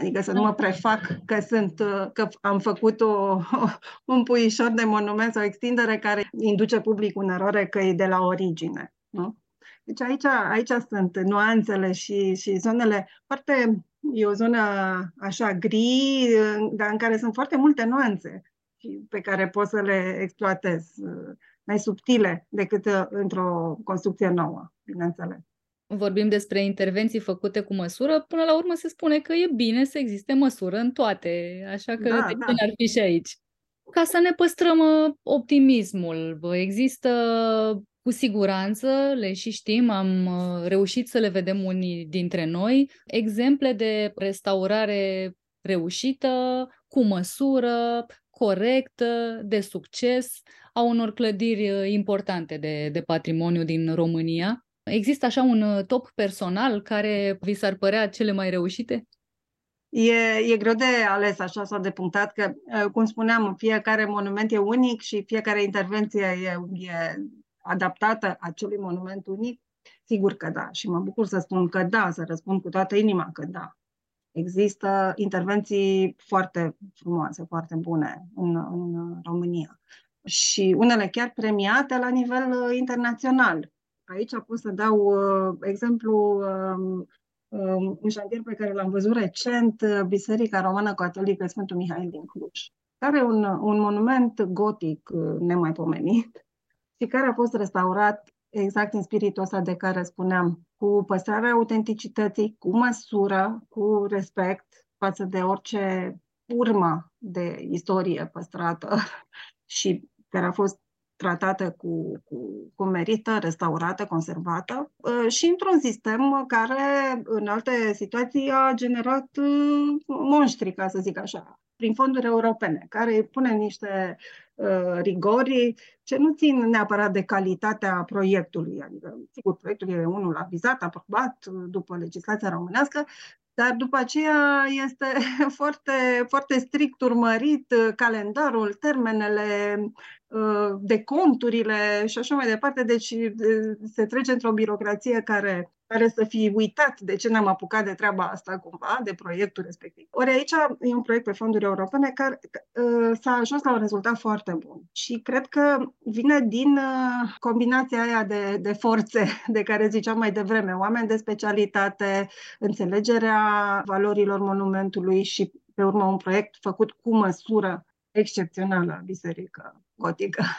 Adică să nu mă prefac că sunt, că am făcut o, [laughs] un puișor de monument sau extindere care induce publicul în eroare că e de la origine. Nu? Deci aici, aici sunt nuanțele și, și zonele foarte, e o zonă așa gri, dar în care sunt foarte multe nuanțe pe care poți să le exploatezi, mai subtile decât într-o construcție nouă, bineînțeles vorbim despre intervenții făcute cu măsură, până la urmă se spune că e bine să existe măsură în toate, așa că da, de da. ar fi și aici. Ca să ne păstrăm uh, optimismul, există cu siguranță, le și știm, am uh, reușit să le vedem unii dintre noi, exemple de restaurare reușită, cu măsură, corectă, de succes a unor clădiri uh, importante de, de patrimoniu din România. Există așa un uh, top personal care vi s-ar părea cele mai reușite? E, e greu de ales așa sau de punctat că, uh, cum spuneam, fiecare monument e unic și fiecare intervenție e, e adaptată acelui monument unic. Sigur că da și mă bucur să spun că da, să răspund cu toată inima că da. Există intervenții foarte frumoase, foarte bune în, în România și unele chiar premiate la nivel uh, internațional. Aici pot să dau uh, exemplu um, um, un șantier pe care l-am văzut recent, uh, Biserica Romană Catolică Sfântul Mihail din Cluj, care e un, un monument gotic uh, nemaipomenit [laughs] și care a fost restaurat exact în spiritul ăsta de care spuneam, cu păstrarea autenticității, cu măsură, cu respect față de orice urmă de istorie păstrată [laughs] și care a fost tratată cu, cu, cu merită, restaurată, conservată uh, și într-un sistem care în alte situații a generat uh, monștri, ca să zic așa, prin fonduri europene, care pune niște uh, rigori ce nu țin neapărat de calitatea proiectului. Adică, sigur, proiectul e unul avizat, aprobat după legislația românească, dar după aceea este [laughs] foarte, foarte strict urmărit calendarul, termenele, Uh, de conturile și așa mai departe. Deci uh, se trece într-o birocrație care care să fi uitat de ce ne-am apucat de treaba asta cumva, de proiectul respectiv. Ori aici e un proiect pe fonduri europene care uh, s-a ajuns la un rezultat foarte bun și cred că vine din uh, combinația aia de, de forțe [laughs] de care ziceam mai devreme, oameni de specialitate, înțelegerea valorilor monumentului și pe urmă un proiect făcut cu măsură excepțională biserică gotică. [laughs]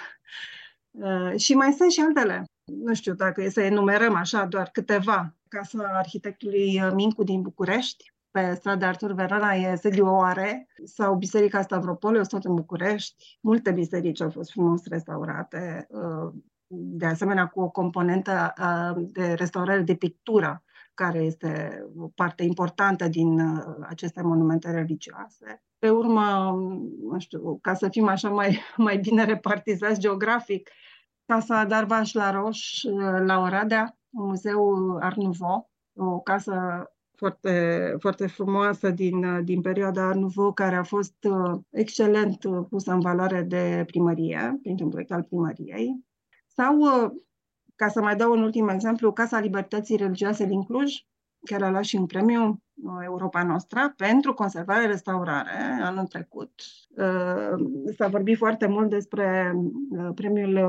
Uh, și mai sunt și altele. nu știu dacă e să enumerăm așa doar câteva. Casa arhitectului Mincu din București, pe strada Artur Verona e sediu Oare sau Biserica Stavropole, tot în București. Multe biserici au fost frumos restaurate, uh, de asemenea cu o componentă uh, de restaurare de pictură, care este o parte importantă din uh, aceste monumente religioase. Pe urmă, nu știu, ca să fim așa mai, [laughs] mai bine repartizați geografic, Casa Darvaș la Roș, la Oradea, un muzeu Art Nouveau, o casă foarte, foarte frumoasă din, din perioada Art Nouveau, care a fost uh, excelent uh, pusă în valoare de primărie, printr-un proiect al primăriei. Sau, uh, ca să mai dau un ultim exemplu, Casa Libertății Religioase din Cluj, care a luat și un premiu Europa Nostra pentru conservare restaurare anul trecut. S-a vorbit foarte mult despre premiul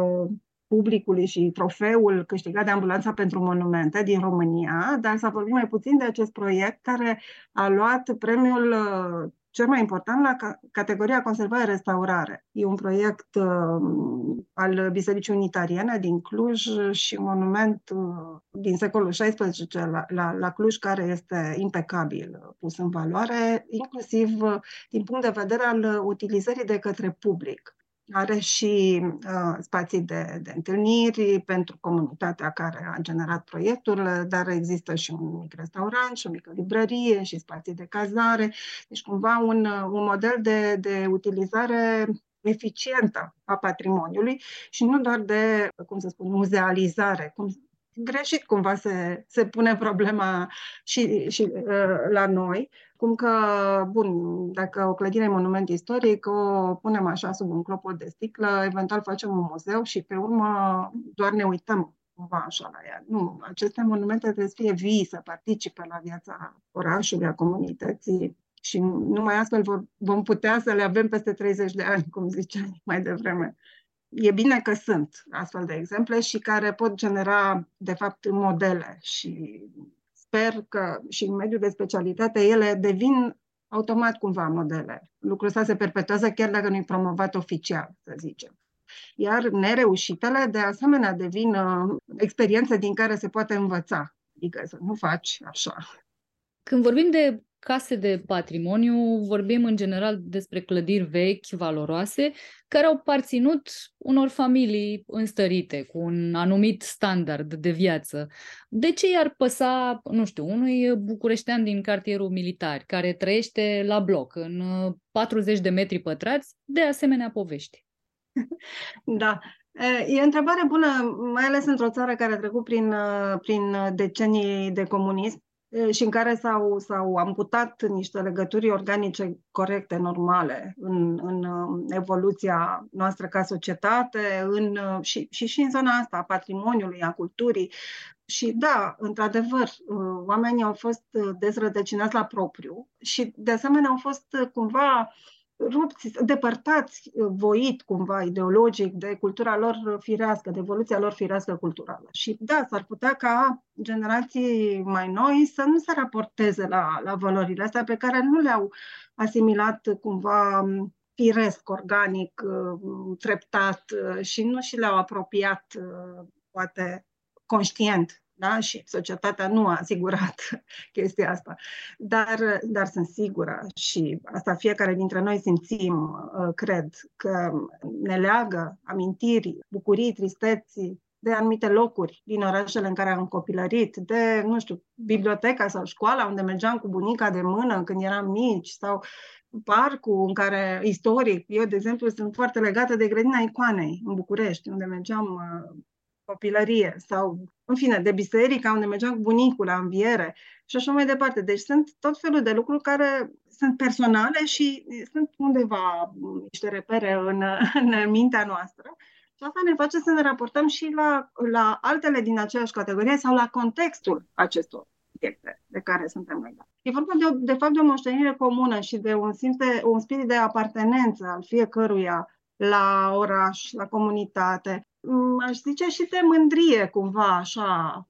publicului și trofeul câștigat de Ambulanța pentru Monumente din România, dar s-a vorbit mai puțin de acest proiect care a luat premiul uh, cel mai important la categoria conservare-restaurare. E un proiect uh, al Bisericii Unitariene din Cluj și un monument uh, din secolul XVI la, la, la Cluj care este impecabil pus în valoare, inclusiv uh, din punct de vedere al utilizării de către public. Are și uh, spații de, de întâlniri pentru comunitatea care a generat proiectul, dar există și un mic restaurant și o mică librărie și spații de cazare. Deci cumva un, un model de, de utilizare eficientă a patrimoniului și nu doar de, cum să spun, muzealizare, cum greșit cumva se, se pune problema și, și uh, la noi, cum că, bun, dacă o clădire e monument istoric, o punem așa sub un clopot de sticlă, eventual facem un muzeu și pe urmă doar ne uităm cumva așa la ea. Nu, aceste monumente trebuie să fie vii, să participe la viața orașului, a comunității și numai astfel vor, vom putea să le avem peste 30 de ani, cum ziceai mai devreme e bine că sunt astfel de exemple și care pot genera, de fapt, modele și sper că și în mediul de specialitate ele devin automat cumva modele. Lucrul ăsta se perpetuează chiar dacă nu-i promovat oficial, să zicem. Iar nereușitele, de asemenea, devin uh, experiențe din care se poate învăța. Adică să nu faci așa. Când vorbim de case de patrimoniu, vorbim în general despre clădiri vechi, valoroase, care au parținut unor familii înstărite, cu un anumit standard de viață. De ce i-ar păsa, nu știu, unui bucureștean din cartierul militar, care trăiește la bloc, în 40 de metri pătrați, de asemenea povești? [laughs] Da, E o întrebare bună, mai ales într-o țară care a trecut prin, prin decenii de comunism și în care s-au, s-au amputat niște legături organice corecte, normale, în, în evoluția noastră ca societate în, și, și, și în zona asta a patrimoniului, a culturii. Și da, într-adevăr, oamenii au fost dezrădăcinați la propriu și, de asemenea, au fost cumva uh, rupți, depărtați uh, voit cumva ideologic de cultura lor firească, de evoluția lor firească culturală. Și da, s-ar putea ca generații mai noi să nu se raporteze la, la valorile astea pe care nu le-au asimilat cumva um, firesc, organic, uh, treptat uh, și nu și le-au apropiat poate conștient da? și societatea nu a asigurat [laughs] chestia asta. Dar, dar sunt sigură și asta fiecare dintre noi simțim, uh, cred, că ne leagă amintiri, bucurii, tristeții, de anumite locuri din orașele în care am copilărit, de, nu știu, biblioteca sau școala unde mergeam cu bunica de mână când eram mici sau parcul în care, istoric, eu, de exemplu, sunt foarte legată de grădina Icoanei în București, unde mergeam uh, copilărie sau, în fine, de biserică, unde mergeam cu bunicul la înviere și așa mai departe. Deci sunt tot felul de lucruri care sunt personale și sunt undeva niște repere în, [laughs] în mintea noastră. Și asta ne face să ne raportăm și la, la altele din aceeași categorie sau la contextul acestor obiecte de care suntem legați. E vorba de, de fapt de o moștenire comună și de un, simț de, un spirit de apartenență al fiecăruia la oraș, la comunitate, aș zice și de mândrie, cumva, așa,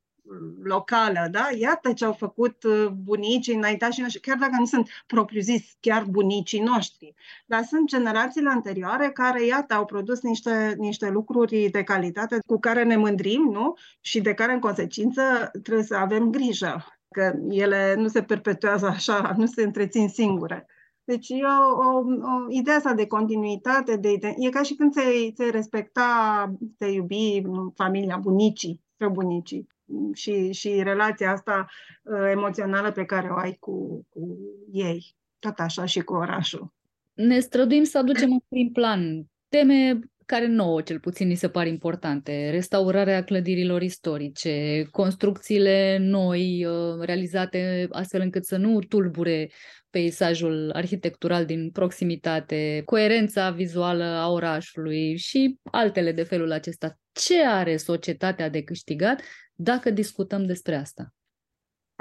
locală, da? Iată ce au făcut uh, bunicii înaintașii noștri, chiar dacă nu sunt propriu-zis chiar bunicii noștri, dar sunt generațiile anterioare care, iată, au produs niște, niște lucruri de calitate cu care ne mândrim, nu? Și de care, în consecință, trebuie să avem grijă, că ele nu se perpetuează așa, nu se întrețin singure. Deci e o, o, o ideea asta de continuitate, de, e ca și când ți-ai, ți respecta, te iubi familia, bunicii, străbunicii și, și relația asta uh, emoțională pe care o ai cu, cu ei. Tot așa și cu orașul. Ne străduim să aducem în prim plan teme care nouă cel puțin ni se par importante. Restaurarea clădirilor istorice, construcțiile noi uh, realizate astfel încât să nu tulbure peisajul arhitectural din proximitate, coerența vizuală a orașului și altele de felul acesta. Ce are societatea de câștigat dacă discutăm despre asta?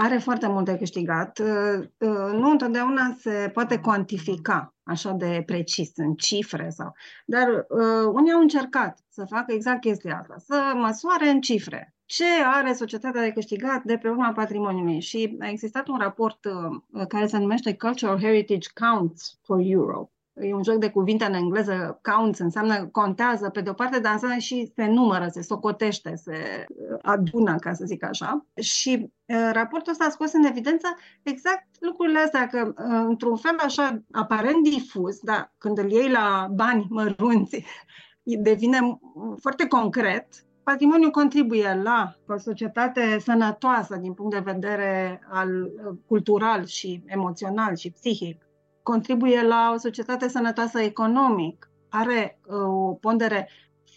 Are foarte mult de câștigat. Uh, uh, nu întotdeauna se poate cuantifica așa de precis în cifre sau. Dar uh, unii au încercat să facă exact chestia asta, să măsoare în cifre ce are societatea de câștigat de pe urma patrimoniului. Și a existat un raport uh, care se numește Cultural Heritage Counts for Europe. E un joc de cuvinte în engleză, counts înseamnă contează pe de-o parte, dar înseamnă și se numără, se socotește, se adună, ca să zic așa. Și uh, raportul ăsta a scos în evidență exact lucrurile astea, că uh, într-un fel așa aparent difuz, dar când îl iei la bani mărunți, [laughs] devine foarte concret patrimoniul contribuie la o societate sănătoasă din punct de vedere al uh, cultural și emoțional și psihic. Contribuie la o societate sănătoasă economic. Are uh, o pondere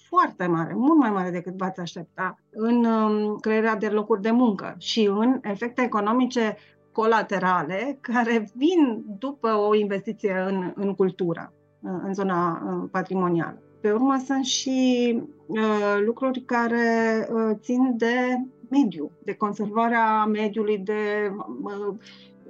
foarte mare, mult mai mare decât v-ați aștepta, în um, crearea de locuri de muncă și în efecte economice colaterale care vin după o investiție în, în cultură, în zona uh, patrimonială pe urmă sunt și uh, lucruri care uh, țin de mediu, de conservarea mediului, de uh,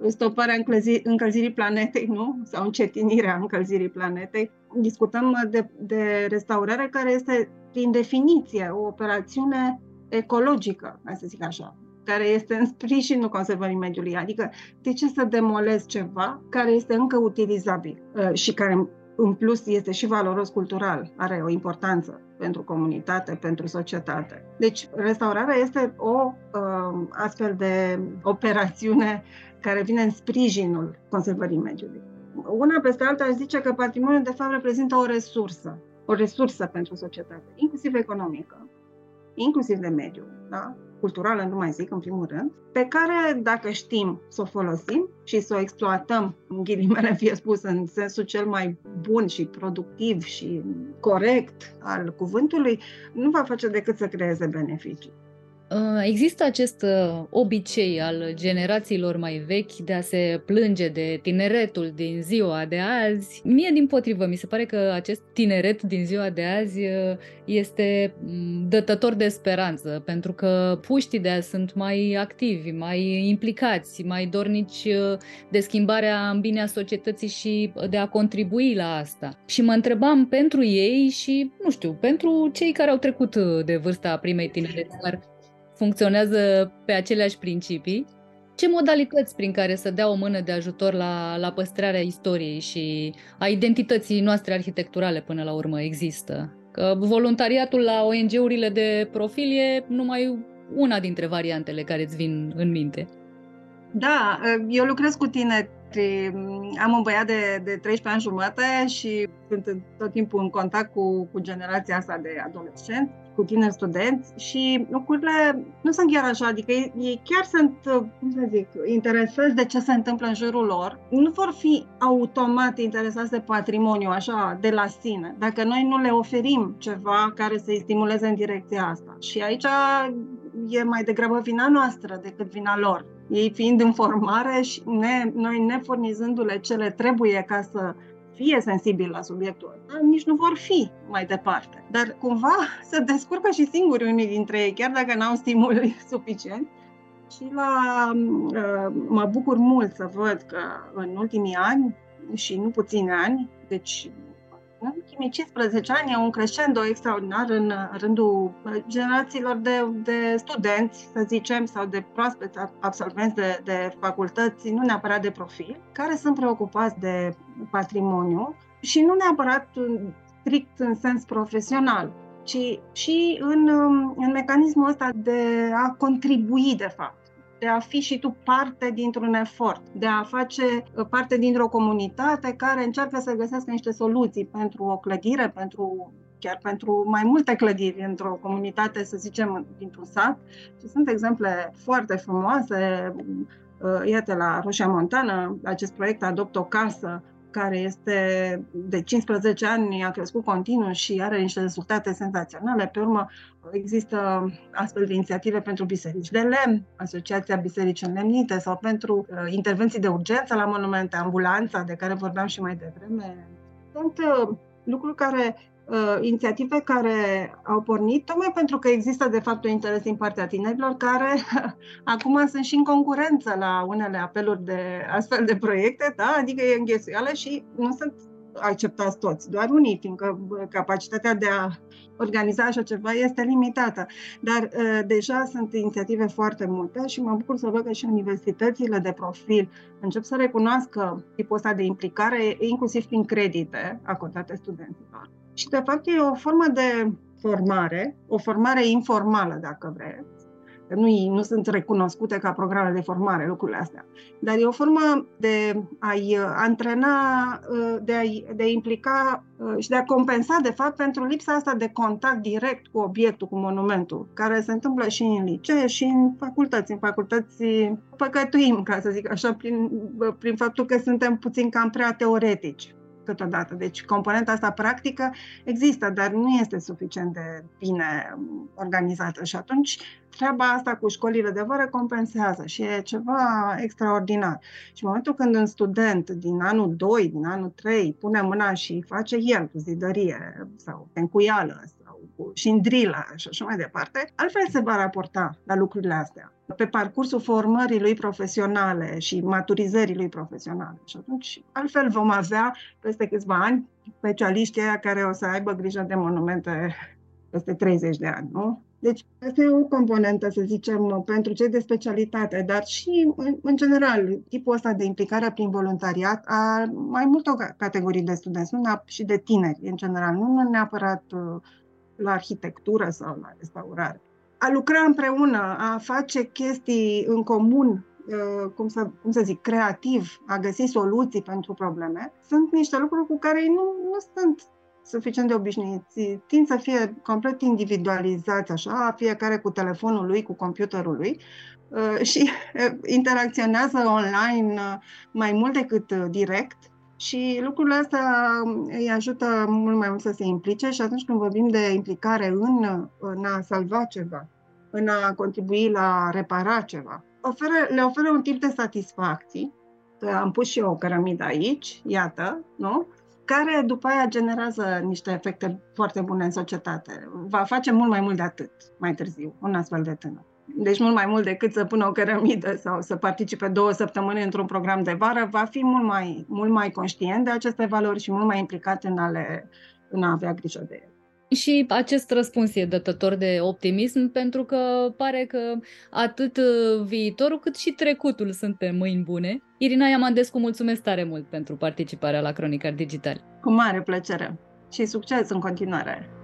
stoparea încălzi- încălzirii planetei, nu? Sau încetinirea încălzirii planetei. Discutăm de, de restaurare care este, prin definiție, o operațiune ecologică, hai să zic așa, care este în sprijinul conservării mediului. Adică, de ce să demolezi ceva care este încă utilizabil uh, și care în plus este și valoros cultural, are o importanță pentru comunitate, pentru societate. Deci, restaurarea este o uh, astfel de operațiune care vine în sprijinul conservării mediului. Una peste alta aș zice că patrimoniul de fapt reprezintă o resursă, o resursă pentru societate, inclusiv economică, inclusiv de mediu. Da? Culturală, nu mai zic, în primul rând, pe care, dacă știm să o folosim și să o exploatăm, în ghilimele fie spus, în sensul cel mai bun și productiv și corect al cuvântului, nu va face decât să creeze beneficii. Uh, există acest uh, obicei al generațiilor mai vechi de a se plânge de tineretul din ziua de azi. Mie, din potrivă, mi se pare că acest tineret din ziua de azi uh, este mm, dătător de speranță, pentru că puștii de azi sunt mai activi, mai implicați, mai dornici de schimbarea în bine a societății și de a contribui la asta. Și mă întrebam pentru ei și, nu știu, pentru cei care au trecut de vârsta primei tinereți, funcționează pe aceleași principii. Ce modalități prin care să dea o mână de ajutor la, la păstrarea istoriei și a identității noastre arhitecturale până la urmă există? Că voluntariatul la ONG-urile de profil e numai una dintre variantele care îți vin în minte. Da, eu lucrez cu tine. Am un băiat de, de 13 ani jumătate și sunt tot timpul în contact cu, cu generația asta de adolescenți cu tineri studenți și lucrurile nu sunt chiar așa, adică ei, ei chiar sunt, cum să zic, interesați de ce se întâmplă în jurul lor. Nu vor fi automat interesați de patrimoniu, așa, de la sine, dacă noi nu le oferim ceva care să-i stimuleze în direcția asta. Și aici e mai degrabă vina noastră decât vina lor. Ei fiind în formare și ne, noi ne furnizându-le ce le trebuie ca să fie sensibil la subiectul ăsta, nici nu vor fi mai departe. Dar cumva [laughs] se descurcă și singuri unii dintre ei, chiar dacă n-au stimuli [laughs] suficient. Și la, uh, mă bucur mult să văd că în ultimii ani, și nu puțini ani, deci în ultimii 15 ani e un crescendo extraordinar în rândul generațiilor de, de studenți, să zicem, sau de proaspeți absolvenți de, de facultăți, nu neapărat de profil, care sunt preocupați de patrimoniu și nu neapărat strict în sens profesional, ci și în, în mecanismul ăsta de a contribui, de fapt de a fi și tu parte dintr-un efort, de a face uh, parte dintr-o comunitate care încearcă să găsească niște soluții pentru o clădire, pentru chiar pentru mai multe clădiri într-o comunitate, să zicem, dintr-un sat. Și sunt exemple foarte frumoase. Uh, iată, la Roșia Montană, acest proiect Adopt o casă, care este de 15 ani, a crescut continuu și are niște rezultate senzaționale. Pe urmă, există astfel de inițiative pentru biserici de lemn, Asociația Biserici Înlemnite sau pentru uh, intervenții de urgență la monumente, ambulanța de care vorbeam și mai devreme. Sunt uh, lucruri care uh, inițiative care au pornit tocmai pentru că există de fapt un interes din partea tinerilor care [laughs] acum sunt și în concurență la unele apeluri de astfel de proiecte, da? adică e înghesuială și nu sunt acceptați toți, doar unii, fiindcă capacitatea de a organiza așa ceva este limitată. Dar uh, deja sunt inițiative foarte multe și mă bucur să văd că și universitățile de profil încep să recunoască tipul ăsta de implicare, inclusiv prin credite acordate studenților. Și, de fapt, e o formă de formare, o formare informală, dacă vreți, nu, nu sunt recunoscute ca programe de formare lucrurile astea, dar e o formă de a-i uh, antrena, uh, de a-i, de a implica uh, și de a compensa, de fapt, pentru lipsa asta de contact direct cu obiectul, cu monumentul, care se întâmplă și în licee și în facultăți. În facultăți păcătuim, ca să zic așa, prin, prin faptul că suntem puțin cam prea teoretici câteodată. Deci componenta asta practică există, dar nu este suficient de bine organizată și atunci treaba asta cu școlile de vară compensează și e ceva extraordinar. Și în momentul când un student din anul 2, din anul 3 pune mâna și face el cu zidărie sau încuială sau cu șindrilă și așa mai departe, altfel se va raporta la lucrurile astea pe parcursul formării lui profesionale și maturizării lui profesionale. Și atunci, altfel vom avea peste câțiva ani specialiștii aia care o să aibă grijă de monumente peste 30 de ani, nu? Deci, asta e o componentă, să zicem, pentru cei de specialitate, dar și, în, în general, tipul ăsta de implicare prin voluntariat a mai multor categorii de studenți, nu și de tineri, în general, nu neapărat uh, la arhitectură sau la restaurare. A lucra împreună, a face chestii în comun, uh, cum să, cum să zic, creativ, a găsi soluții pentru probleme, sunt niște lucruri cu care ei nu, nu sunt suficient de obișnuiți, tind să fie complet individualizați, așa, fiecare cu telefonul lui, cu computerul lui uh, și uh, interacționează online mai mult decât direct și lucrurile astea îi ajută mult mai mult să se implice și atunci când vorbim de implicare în, în a salva ceva, în a contribui la repara ceva. Oferă, le oferă un tip de satisfacții. Am pus și eu o cărămidă aici, iată, nu? care după aia generează niște efecte foarte bune în societate. Va face mult mai mult de atât mai târziu, un astfel de tânăr. Deci mult mai mult decât să pună o cărămidă sau să participe două săptămâni într-un program de vară, va fi mult mai, mult mai conștient de aceste valori și mult mai implicat în a, le, în a avea grijă de ele. Și acest răspuns e dătător de optimism pentru că pare că atât uh, viitorul cât și trecutul sunt pe mâini bune. Irina Iamandescu, mulțumesc tare mult pentru participarea la Cronicar Digital. Cu mare plăcere și succes în continuare!